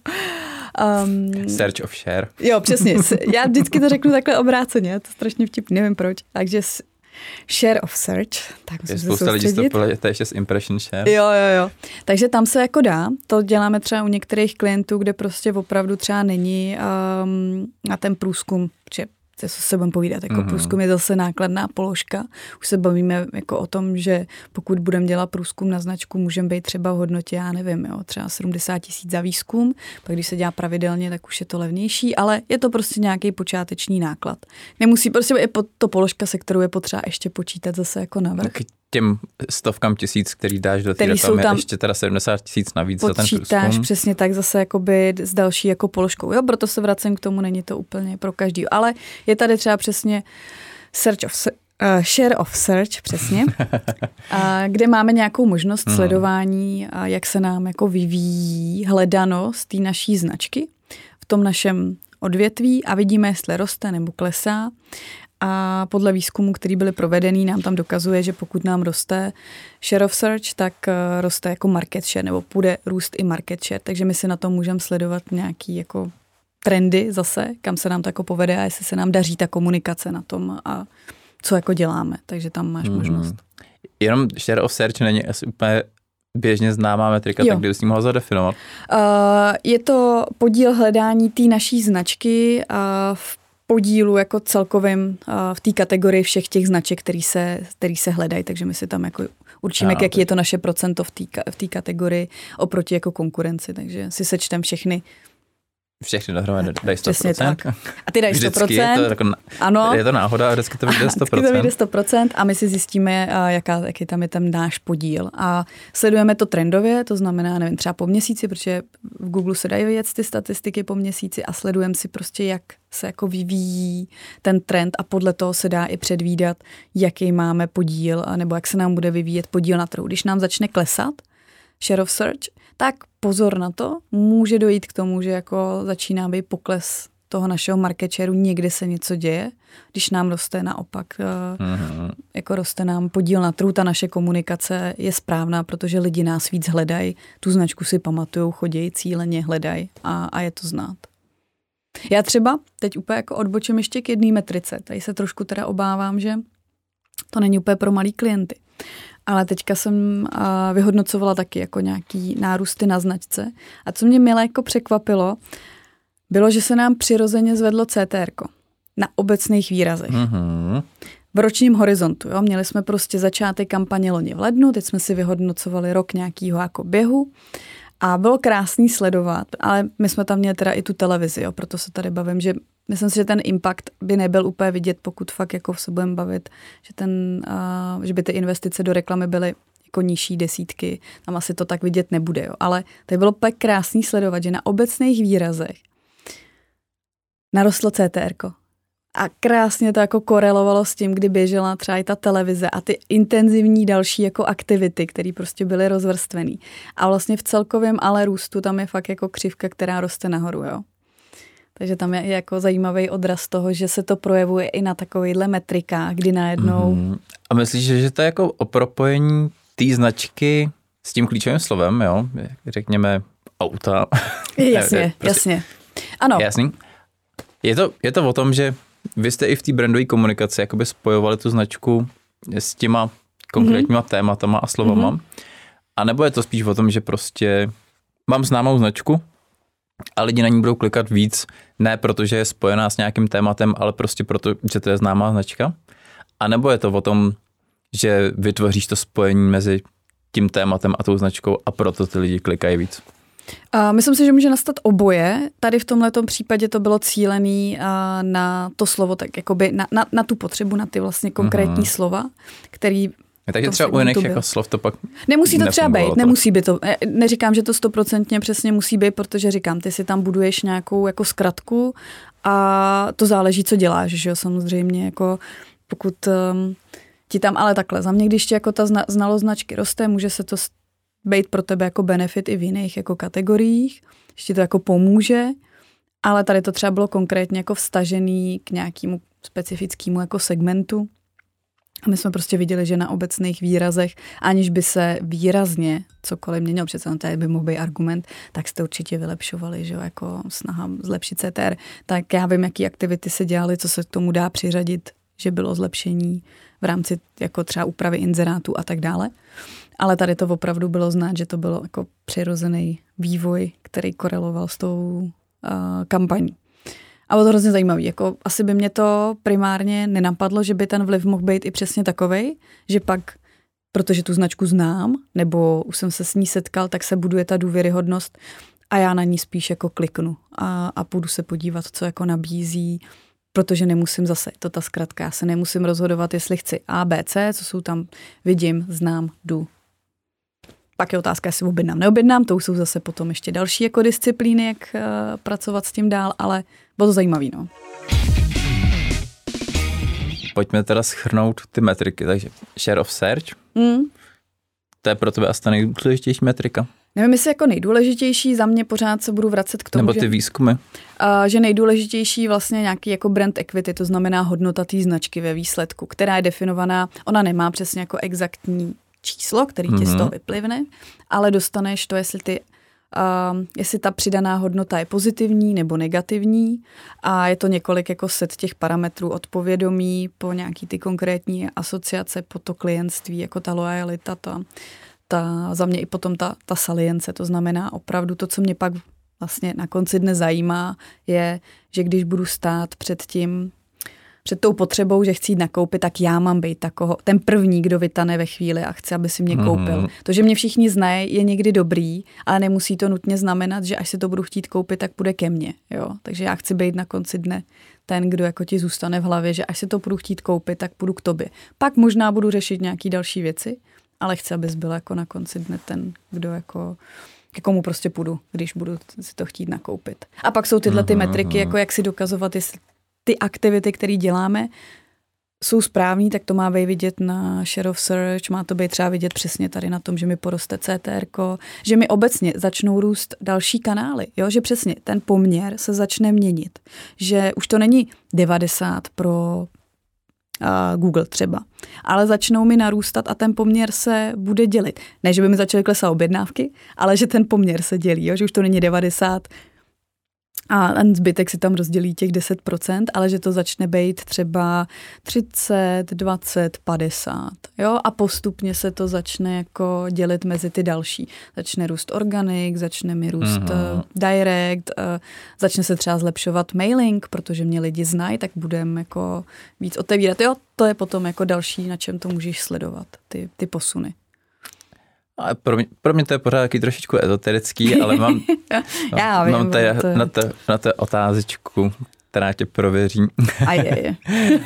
Um, Search of share. Jo, přesně. Já vždycky to řeknu takhle obráceně, to strašně vtip, nevím proč. Takže share of search. Tak je spousta lidí to to ještě s impression share. Jo, jo, jo. Takže tam se jako dá. To děláme třeba u některých klientů, kde prostě opravdu třeba není um, na ten průzkum, že co se budeme povídat, jako mm-hmm. průzkum je zase nákladná položka. Už se bavíme jako o tom, že pokud budeme dělat průzkum na značku, můžeme být třeba v hodnotě, já nevím, jo, třeba 70 tisíc za výzkum, pak když se dělá pravidelně, tak už je to levnější, ale je to prostě nějaký počáteční náklad. Nemusí, prostě je to položka, se kterou je potřeba ještě počítat zase jako navrh těm stovkám tisíc, který dáš do té reklamy, tam ještě teda 70 tisíc navíc za ten průzkum. přesně tak zase jakoby s další jako položkou. Jo, proto se vracím k tomu, není to úplně pro každý. Ale je tady třeba přesně search of, uh, share of search, přesně, a kde máme nějakou možnost hmm. sledování, a jak se nám jako vyvíjí hledanost té naší značky v tom našem odvětví a vidíme, jestli roste nebo klesá a podle výzkumu, který byly provedený, nám tam dokazuje, že pokud nám roste share of search, tak eh, roste jako market share, nebo bude růst i market share. Takže my si na tom můžeme sledovat nějaký jako trendy zase, kam se nám to jako povede a jestli se nám daří ta komunikace na tom a co jako děláme. Takže tam máš mm. možnost. Jenom share of search není asi úplně běžně známá metrika, jo. tak kdyby s tím mohla zadefinovat? Uh, je to podíl hledání té naší značky uh, v podílu jako celkovým v té kategorii všech těch značek, který se, který se hledají, takže my si tam jako určíme, no, jaký je to naše procento v té v kategorii oproti jako konkurenci, takže si sečtem všechny všechny dohromady dají 100%. Přesně tak. A ty dají 100%. Vždycky je to, jako, ano. je to náhoda a vždycky to vyjde 100%. Vždycky to vyjde 100% a my si zjistíme, jaká, jaký tam je ten náš podíl. A sledujeme to trendově, to znamená, nevím, třeba po měsíci, protože v Google se dají vidět ty statistiky po měsíci a sledujeme si prostě, jak se jako vyvíjí ten trend a podle toho se dá i předvídat, jaký máme podíl, nebo jak se nám bude vyvíjet podíl na trhu. Když nám začne klesat share of search, tak pozor na to, může dojít k tomu, že jako začíná být pokles toho našeho market shareu, někde se něco děje, když nám roste naopak, mm-hmm. jako roste nám podíl na trhu, ta naše komunikace je správná, protože lidi nás víc hledají, tu značku si pamatují, chodějí cíleně, hledají a, a je to znát. Já třeba teď úplně jako odbočím ještě k jedné metrice, tady se trošku teda obávám, že to není úplně pro malý klienty ale teďka jsem vyhodnocovala taky jako nějaký nárůsty na značce. A co mě milé jako překvapilo, bylo, že se nám přirozeně zvedlo CTR na obecných výrazech. Mm-hmm. V ročním horizontu. Jo? Měli jsme prostě začátek kampaně loni v lednu, teď jsme si vyhodnocovali rok nějakého jako běhu a bylo krásný sledovat, ale my jsme tam měli teda i tu televizi, jo? proto se tady bavím, že myslím si, že ten impact by nebyl úplně vidět, pokud fakt jako se budeme bavit, že, ten, uh, že by ty investice do reklamy byly jako nižší desítky, tam asi to tak vidět nebude. Jo. Ale to bylo pak krásný sledovat, že na obecných výrazech narostlo CTR. A krásně to jako korelovalo s tím, kdy běžela třeba i ta televize a ty intenzivní další jako aktivity, které prostě byly rozvrstvený. A vlastně v celkovém ale růstu tam je fakt jako křivka, která roste nahoru. Jo. Takže tam je jako zajímavý odraz toho, že se to projevuje i na takovýchhle metrikách, kdy najednou... Mm-hmm. A myslíš, že to je jako o propojení té značky s tím klíčovým slovem, jo? Řekněme auta. Jasně, prostě, jasně. Ano. Jasný. Je to, je to o tom, že vy jste i v té brandové komunikaci jakoby spojovali tu značku s těma konkrétníma mm-hmm. tématama a slovama. Mm-hmm. A nebo je to spíš o tom, že prostě mám známou značku, a lidi na ní budou klikat víc, ne protože je spojená s nějakým tématem, ale prostě proto, že to je známá značka? A nebo je to o tom, že vytvoříš to spojení mezi tím tématem a tou značkou a proto ty lidi klikají víc? Uh, myslím si, že může nastat oboje. Tady v tomhle případě to bylo cílené uh, na to slovo, tak jakoby na, na, na tu potřebu, na ty vlastně konkrétní uh-huh. slova, který takže třeba u jiných jako slov to pak Nemusí to třeba být, nemusí by to. Neříkám, že to stoprocentně přesně musí být, protože říkám, ty si tam buduješ nějakou jako zkratku a to záleží, co děláš, že jo, samozřejmě, jako pokud um, ti tam, ale takhle, za mě, když ti jako ta zna, znalost značky roste, může se to být pro tebe jako benefit i v jiných jako kategoriích, že ti to jako pomůže, ale tady to třeba bylo konkrétně jako vstažený k nějakému specifickému jako segmentu. A my jsme prostě viděli, že na obecných výrazech, aniž by se výrazně cokoliv měnilo, přece tady by mohl být argument, tak jste určitě vylepšovali, že jo, jako snaha zlepšit CTR. Tak já vím, jaký aktivity se dělaly, co se k tomu dá přiřadit, že bylo zlepšení v rámci jako třeba úpravy inzerátů a tak dále. Ale tady to opravdu bylo znát, že to bylo jako přirozený vývoj, který koreloval s tou uh, kampaní. A bylo to hrozně zajímavé. Jako, asi by mě to primárně nenapadlo, že by ten vliv mohl být i přesně takovej, že pak, protože tu značku znám, nebo už jsem se s ní setkal, tak se buduje ta důvěryhodnost a já na ní spíš jako kliknu a, a půjdu se podívat, co jako nabízí, protože nemusím zase, to ta zkratka, já se nemusím rozhodovat, jestli chci A, B, C, co jsou tam, vidím, znám, jdu. Pak je otázka, jestli objednám, neobjednám, to už jsou zase potom ještě další jako disciplíny, jak uh, pracovat s tím dál, ale bylo to zajímavé. No. Pojďme teda schrnout ty metriky, takže share of search, mm. to je pro tebe asi ta nejdůležitější metrika. Nevím, jestli jako nejdůležitější, za mě pořád se budu vracet k tomu, Nebo ty že, výzkumy. Uh, že nejdůležitější vlastně nějaký jako brand equity, to znamená hodnota té značky ve výsledku, která je definovaná, ona nemá přesně jako exaktní číslo, který mm-hmm. ti z toho mhm. vyplivne, ale dostaneš to, jestli ty Uh, jestli ta přidaná hodnota je pozitivní nebo negativní a je to několik jako set těch parametrů od povědomí po nějaký ty konkrétní asociace, po to klientství, jako ta lojalita, ta, ta za mě i potom ta, ta salience, to znamená opravdu to, co mě pak vlastně na konci dne zajímá, je, že když budu stát před tím před tou potřebou, že chci jít nakoupit, tak já mám být takový ten první, kdo vytane ve chvíli a chce, aby si mě koupil. Mm-hmm. To, že mě všichni znají, je někdy dobrý, ale nemusí to nutně znamenat, že až si to budu chtít koupit, tak bude ke mně. Jo? Takže já chci být na konci dne ten, kdo jako ti zůstane v hlavě, že až si to budu chtít koupit, tak půjdu k tobě. Pak možná budu řešit nějaké další věci, ale chci, abys byl jako na konci dne ten, kdo jako ke komu prostě půjdu, když budu si to chtít nakoupit. A pak jsou tyhle ty mhm, metriky, mhm. jako jak si dokazovat, jestli ty aktivity, které děláme, jsou správní, tak to má být vidět na share of search, má to být třeba vidět přesně tady na tom, že mi poroste CTR, že mi obecně začnou růst další kanály, jo? že přesně ten poměr se začne měnit, že už to není 90 pro uh, Google třeba, ale začnou mi narůstat a ten poměr se bude dělit. Ne, že by mi začaly klesat objednávky, ale že ten poměr se dělí, jo? že už to není 90 a ten zbytek si tam rozdělí těch 10%, ale že to začne být třeba 30, 20, 50. Jo? A postupně se to začne jako dělit mezi ty další. Začne růst organik, začne mi růst uh, direct, uh, začne se třeba zlepšovat mailing, protože mě lidi znají, tak budeme jako víc otevírat. Jo, to je potom jako další, na čem to můžeš sledovat, ty, ty posuny. A pro, mě, pro mě to je pořád taky trošičku ezoterický, ale mám, Já vím, mám tady to... na, té, na té otázečku, která tě prověří. A je, je.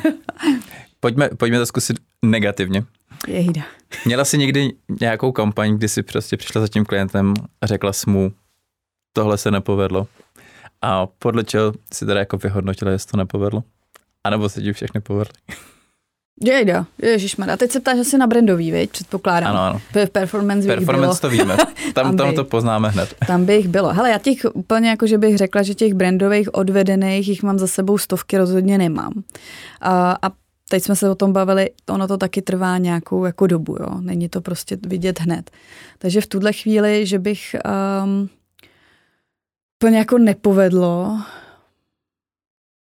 pojďme, pojďme to zkusit negativně. Jejda. Měla jsi někdy nějakou kampaň, kdy jsi prostě přišla za tím klientem a řekla jsi mu, tohle se nepovedlo. A podle čeho si teda jako vyhodnotila, jestli to nepovedlo? A nebo se ti všechny povedly? Jejda, ježišmarja. A teď se ptáš asi na brandový, viď? Předpokládám. Ano, ano. Performance, performance to víme. Tam, tam, tam to poznáme hned. Tam bych bylo. Hele, já těch úplně jako, že bych řekla, že těch brandových odvedených, jich mám za sebou stovky, rozhodně nemám. A, a teď jsme se o tom bavili, ono to taky trvá nějakou jako dobu, jo. Není to prostě vidět hned. Takže v tuhle chvíli, že bych um, úplně jako nepovedlo,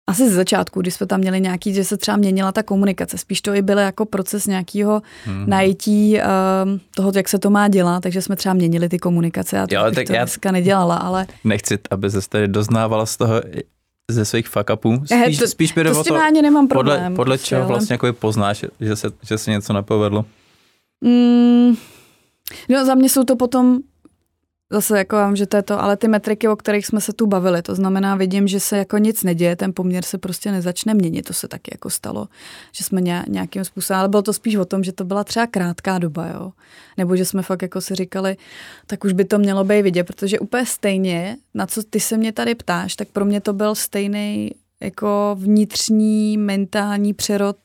asi ze začátku, když jsme tam měli nějaký, že se třeba měnila ta komunikace. Spíš to i byl jako proces nějakého hmm. najítí uh, toho, jak se to má dělat, takže jsme třeba měnili ty komunikace a to, jo, tak to já dneska nedělala, ale... Nechci, aby se tady doznávala z toho ze svých fuck upů. Eh, spíš, to, spíš mi to, to ani nemám problém. Podle, podle čeho ale... vlastně jako poznáš, že se, že se něco nepovedlo? Mm, no za mě jsou to potom zase jako vám, že to je to, ale ty metriky, o kterých jsme se tu bavili, to znamená, vidím, že se jako nic neděje, ten poměr se prostě nezačne měnit, to se taky jako stalo, že jsme nějakým způsobem, ale bylo to spíš o tom, že to byla třeba krátká doba, jo, nebo že jsme fakt jako si říkali, tak už by to mělo být vidět, protože úplně stejně, na co ty se mě tady ptáš, tak pro mě to byl stejný jako vnitřní mentální přerod.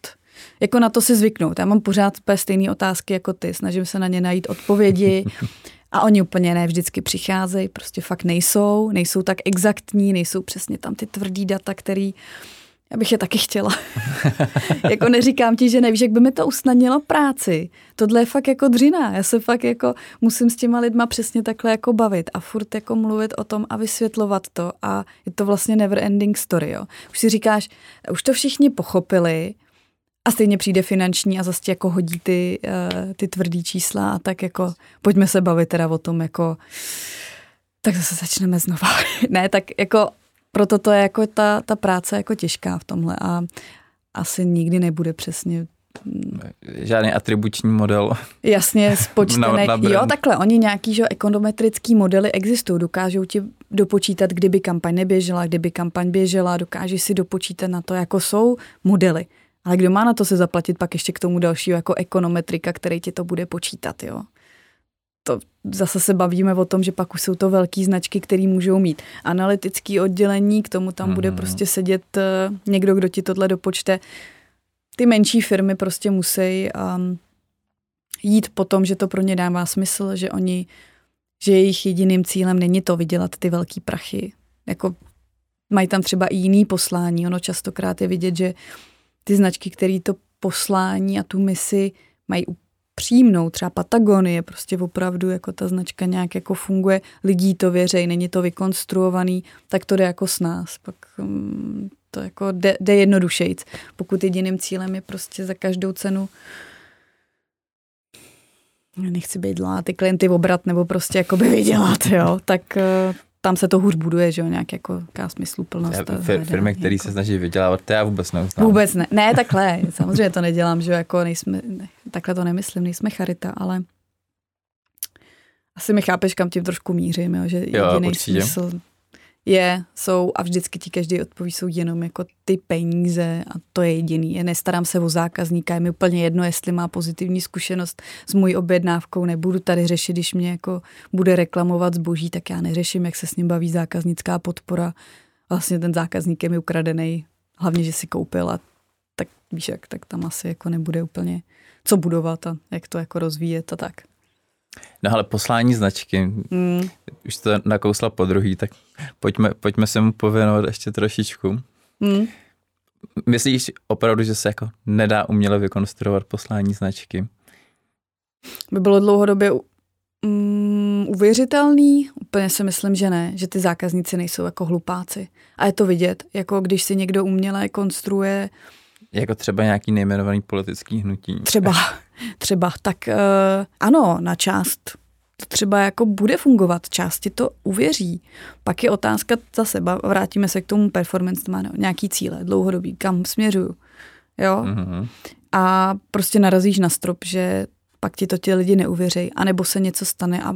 Jako na to si zvyknout. Já mám pořád stejné otázky jako ty, snažím se na ně najít odpovědi a oni úplně ne vždycky přicházejí, prostě fakt nejsou, nejsou tak exaktní, nejsou přesně tam ty tvrdý data, který já bych je taky chtěla. jako neříkám ti, že nevíš, jak by mi to usnadnilo práci. Tohle je fakt jako dřina. Já se fakt jako musím s těma lidma přesně takhle jako bavit a furt jako mluvit o tom a vysvětlovat to a je to vlastně never ending story. Jo. Už si říkáš, už to všichni pochopili, a stejně přijde finanční a zase jako hodí ty, uh, ty tvrdý čísla a tak jako pojďme se bavit teda o tom jako tak zase začneme znova. ne, tak jako proto to je jako ta, ta práce jako těžká v tomhle a asi nikdy nebude přesně mm, Žádný atribuční model. Jasně, spočtený. jo, takhle, oni nějaký že, ekonometrický modely existují, dokážou ti dopočítat, kdyby kampaň neběžela, kdyby kampaň běžela, dokáží si dopočítat na to, jako jsou modely. Ale kdo má na to se zaplatit pak ještě k tomu dalšího jako ekonometrika, který ti to bude počítat, jo? To zase se bavíme o tom, že pak už jsou to velké značky, které můžou mít analytický oddělení, k tomu tam bude mhm. prostě sedět eh, někdo, kdo ti tohle dopočte. Ty menší firmy prostě musí um, jít po tom, že to pro ně dává smysl, že oni, že jejich jediným cílem není to vydělat ty velký prachy. Jako mají tam třeba i jiný poslání. Ono častokrát je vidět, že ty značky, které to poslání a tu misi mají přímnou, třeba Patagonie, prostě opravdu jako ta značka nějak jako funguje, lidí to věří, není to vykonstruovaný, tak to jde jako s nás. Pak um, to jako jde, jde jednodušejc. Pokud jediným cílem je prostě za každou cenu nechci být dlá, ty klienty obrat nebo prostě jako by vydělat, jo, tak eh, tam se to hůř buduje, že jo, nějak jako smysluplnost. Fir, firmy, které jako. se snaží vydělávat, to já vůbec neuznám. Vůbec ne, ne takhle, samozřejmě to nedělám, že jo, jako nejsme, ne, takhle to nemyslím, nejsme charita, ale asi mi chápeš, kam tím trošku mířím, jo, že jediný smysl je, jsou a vždycky ti každý odpoví, jsou jenom jako ty peníze a to je jediný. Je nestarám se o zákazníka, je mi úplně jedno, jestli má pozitivní zkušenost s mojí objednávkou, nebudu tady řešit, když mě jako bude reklamovat zboží, tak já neřeším, jak se s ním baví zákaznická podpora. Vlastně ten zákazník je mi ukradený, hlavně, že si koupil a tak víš jak, tak tam asi jako nebude úplně co budovat a jak to jako rozvíjet a tak. No ale poslání značky, mm. už to nakousla po druhý, tak pojďme, pojďme se mu pověnovat ještě trošičku. Mm. Myslíš opravdu, že se jako nedá uměle vykonstruovat poslání značky? By bylo dlouhodobě mm, uvěřitelný? Úplně si myslím, že ne, že ty zákazníci nejsou jako hlupáci. A je to vidět, jako když si někdo uměle konstruuje jako třeba nějaký nejmenovaný politický hnutí. Třeba, třeba. Tak uh, ano, na část to třeba jako bude fungovat, části to uvěří. Pak je otázka zase, vrátíme se k tomu performance, má nějaký cíle, dlouhodobý, kam směřuju. Jo? Mm-hmm. A prostě narazíš na strop, že pak ti to ti lidi neuvěří, anebo se něco stane a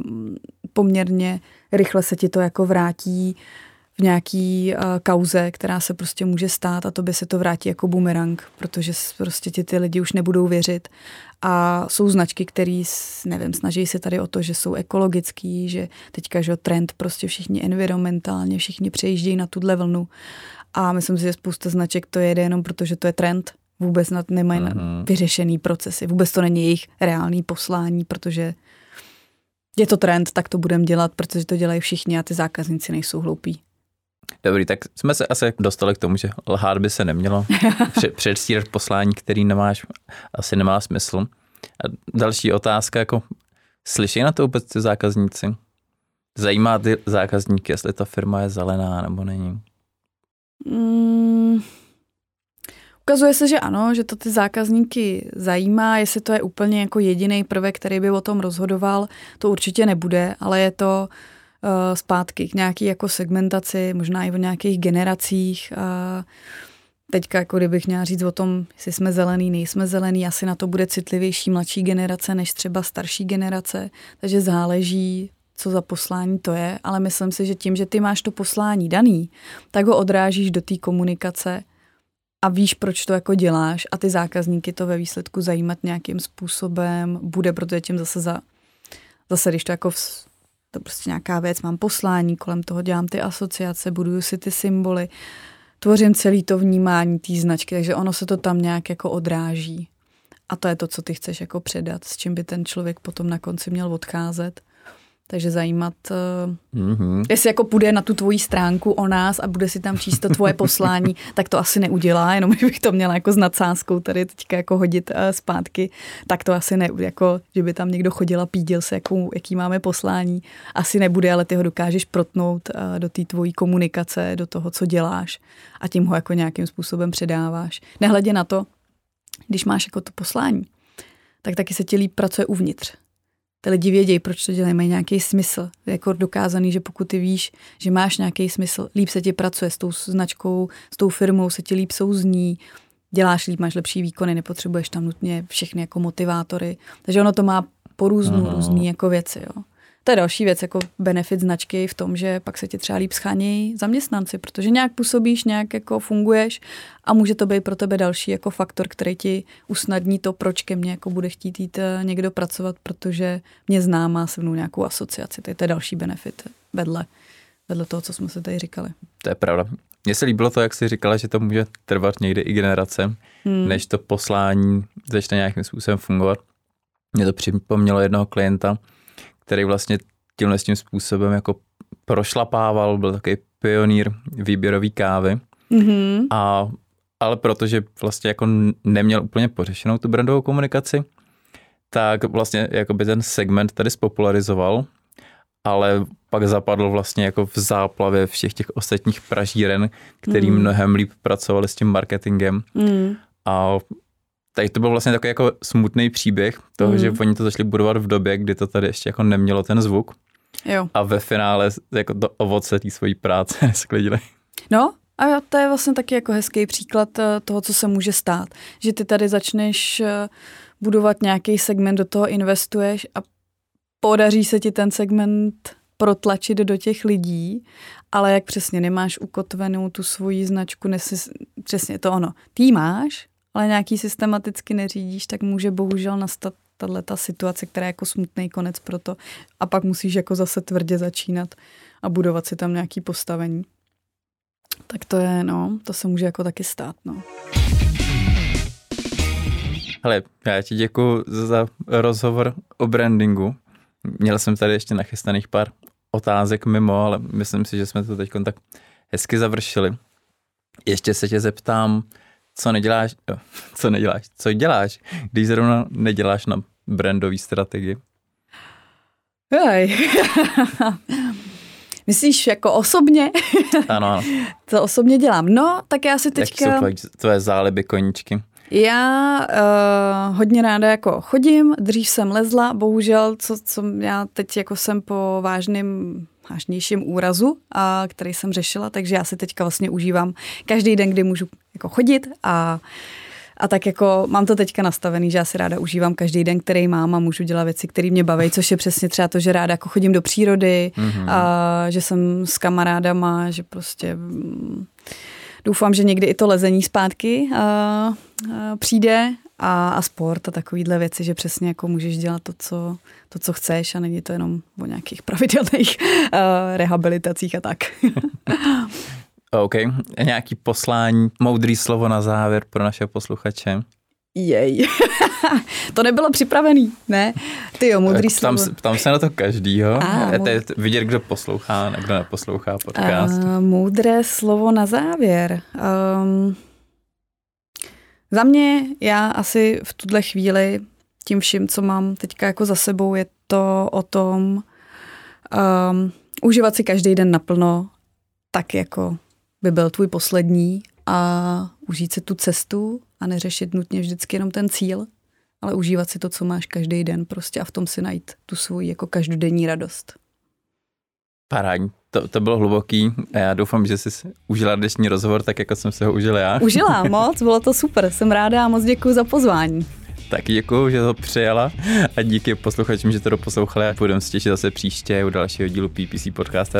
poměrně rychle se ti to jako vrátí v nějaký uh, kauze, která se prostě může stát a to by se to vrátí jako bumerang, protože prostě ti ty lidi už nebudou věřit. A jsou značky, které, nevím, snaží se tady o to, že jsou ekologický, že teďka, že trend prostě všichni environmentálně, všichni přejíždějí na tuhle vlnu. A myslím si, že spousta značek to jede jenom proto, že to je trend. Vůbec nad nemají uh-huh. vyřešený procesy. Vůbec to není jejich reálný poslání, protože je to trend, tak to budeme dělat, protože to dělají všichni a ty zákazníci nejsou hloupí. Dobrý, tak jsme se asi dostali k tomu, že lhát by se nemělo. Předstírat poslání, který nemáš, asi nemá smysl. A další otázka, jako slyší na to vůbec ty zákazníci? Zajímá ty zákazníky, jestli ta firma je zelená nebo není? Mm, ukazuje se, že ano, že to ty zákazníky zajímá, jestli to je úplně jako jediný prvek, který by o tom rozhodoval, to určitě nebude, ale je to uh, zpátky k nějaký jako segmentaci, možná i o nějakých generacích. Teďka, jako kdybych měla říct o tom, jestli jsme zelený, nejsme zelený, asi na to bude citlivější mladší generace než třeba starší generace, takže záleží, co za poslání to je, ale myslím si, že tím, že ty máš to poslání daný, tak ho odrážíš do té komunikace a víš, proč to jako děláš a ty zákazníky to ve výsledku zajímat nějakým způsobem bude, protože tím zase za, zase když to jako v, to prostě nějaká věc, mám poslání, kolem toho dělám ty asociace, buduju si ty symboly. tvořím celý to vnímání té značky, takže ono se to tam nějak jako odráží. A to je to, co ty chceš jako předat, s čím by ten člověk potom na konci měl odcházet. Takže zajímat, mm-hmm. jestli jako půjde na tu tvoji stránku o nás a bude si tam číst to tvoje poslání, tak to asi neudělá, jenom bych to měla jako s nadsázkou tady teďka jako hodit uh, zpátky, tak to asi ne, jako, že by tam někdo chodil a pídil se, jakou, jaký máme poslání. Asi nebude, ale ty ho dokážeš protnout uh, do té tvojí komunikace, do toho, co děláš a tím ho jako nějakým způsobem předáváš. Nehledě na to, když máš jako to poslání, tak taky se ti líp pracuje uvnitř ty lidi vědějí, proč to dělají, mají nějaký smysl. Je jako dokázaný, že pokud ty víš, že máš nějaký smysl, líp se ti pracuje s tou značkou, s tou firmou, se ti líp souzní, děláš líp, máš lepší výkony, nepotřebuješ tam nutně všechny jako motivátory. Takže ono to má po různou, různý jako věci. Jo. To je další věc, jako benefit značky v tom, že pak se ti třeba líp schánějí zaměstnanci, protože nějak působíš, nějak jako funguješ a může to být pro tebe další jako faktor, který ti usnadní to, proč ke mně jako bude chtít jít eh, někdo pracovat, protože mě zná, má se mnou nějakou asociaci. To je, to je další benefit vedle, vedle toho, co jsme se tady říkali. To je pravda. Mně se líbilo to, jak jsi říkala, že to může trvat někdy i generace, hmm. než to poslání začne nějakým způsobem fungovat. Mě to připomnělo jednoho klienta, který vlastně tímhle tím způsobem jako prošlapával, byl takový pionýr výběrový kávy. Mm-hmm. A, ale protože vlastně jako neměl úplně pořešenou tu brandovou komunikaci, tak vlastně jako by ten segment tady spopularizoval, ale pak zapadl vlastně jako v záplavě všech těch ostatních pražíren, který mm. mnohem líp pracovali s tím marketingem. Mm. A Tady to byl vlastně takový jako smutný příběh toho, mm. že oni to začali budovat v době, kdy to tady ještě jako nemělo ten zvuk. Jo. A ve finále jako to ovoce té svojí práce sklidili. No, a to je vlastně taky jako hezký příklad eh, toho, co se může stát. Že ty tady začneš eh, budovat nějaký segment, do toho investuješ a podaří se ti ten segment protlačit do těch lidí, ale jak přesně nemáš ukotvenou tu svoji značku, nesi, přesně to ono. Ty máš, ale nějaký systematicky neřídíš, tak může bohužel nastat tahle ta situace, která je jako smutný konec pro to a pak musíš jako zase tvrdě začínat a budovat si tam nějaký postavení. Tak to je, no, to se může jako taky stát, no. Hele, já ti děkuji za rozhovor o brandingu. Měl jsem tady ještě nachystaných pár otázek mimo, ale myslím si, že jsme to teď tak hezky završili. Ještě se tě zeptám, co neděláš, jo, co neděláš, co děláš, když zrovna neděláš na brandové strategii? Hej. Myslíš jako osobně? Ano, ano. Co osobně dělám? No, tak já si teďka... Jak jsou tvoje, tvoje záliby koníčky? Já uh, hodně ráda jako chodím, dřív jsem lezla, bohužel, co, co já teď jako jsem po vážným vážnějším úrazu, a, který jsem řešila, takže já si teďka vlastně užívám každý den, kdy můžu jako chodit a a tak jako mám to teďka nastavený, že já si ráda užívám každý den, který mám a můžu dělat věci, které mě baví, což je přesně třeba to, že ráda jako chodím do přírody, mm-hmm. a že jsem s kamarádama, že prostě mm, doufám, že někdy i to lezení zpátky a přijde a, a sport a takovýhle věci, že přesně jako můžeš dělat to co, to, co chceš a není to jenom o nějakých pravidelných uh, rehabilitacích a tak. OK. Nějaký poslání, moudrý slovo na závěr pro naše posluchače? Jej. to nebylo připravený, ne? Ty jo, moudrý slovo. Tam, tam se na to každýho. A, je to vidět, kdo poslouchá a kdo neposlouchá podcast. Uh, moudré slovo na závěr. Um, za mě, já asi v tuhle chvíli tím vším, co mám teďka jako za sebou, je to o tom um, užívat si každý den naplno, tak jako by byl tvůj poslední a užít si tu cestu a neřešit nutně vždycky jenom ten cíl, ale užívat si to, co máš každý den prostě a v tom si najít tu svoji jako každodenní radost. Parádní. To, to bylo hluboký a já doufám, že jsi užila dnešní rozhovor tak, jako jsem se ho užila já. Užila moc, bylo to super, jsem ráda a moc děkuji za pozvání. Tak děkuji, že to přijala a díky posluchačům, že to doposlouchali. Budeme se těšit zase příště u dalšího dílu PPC Podcast.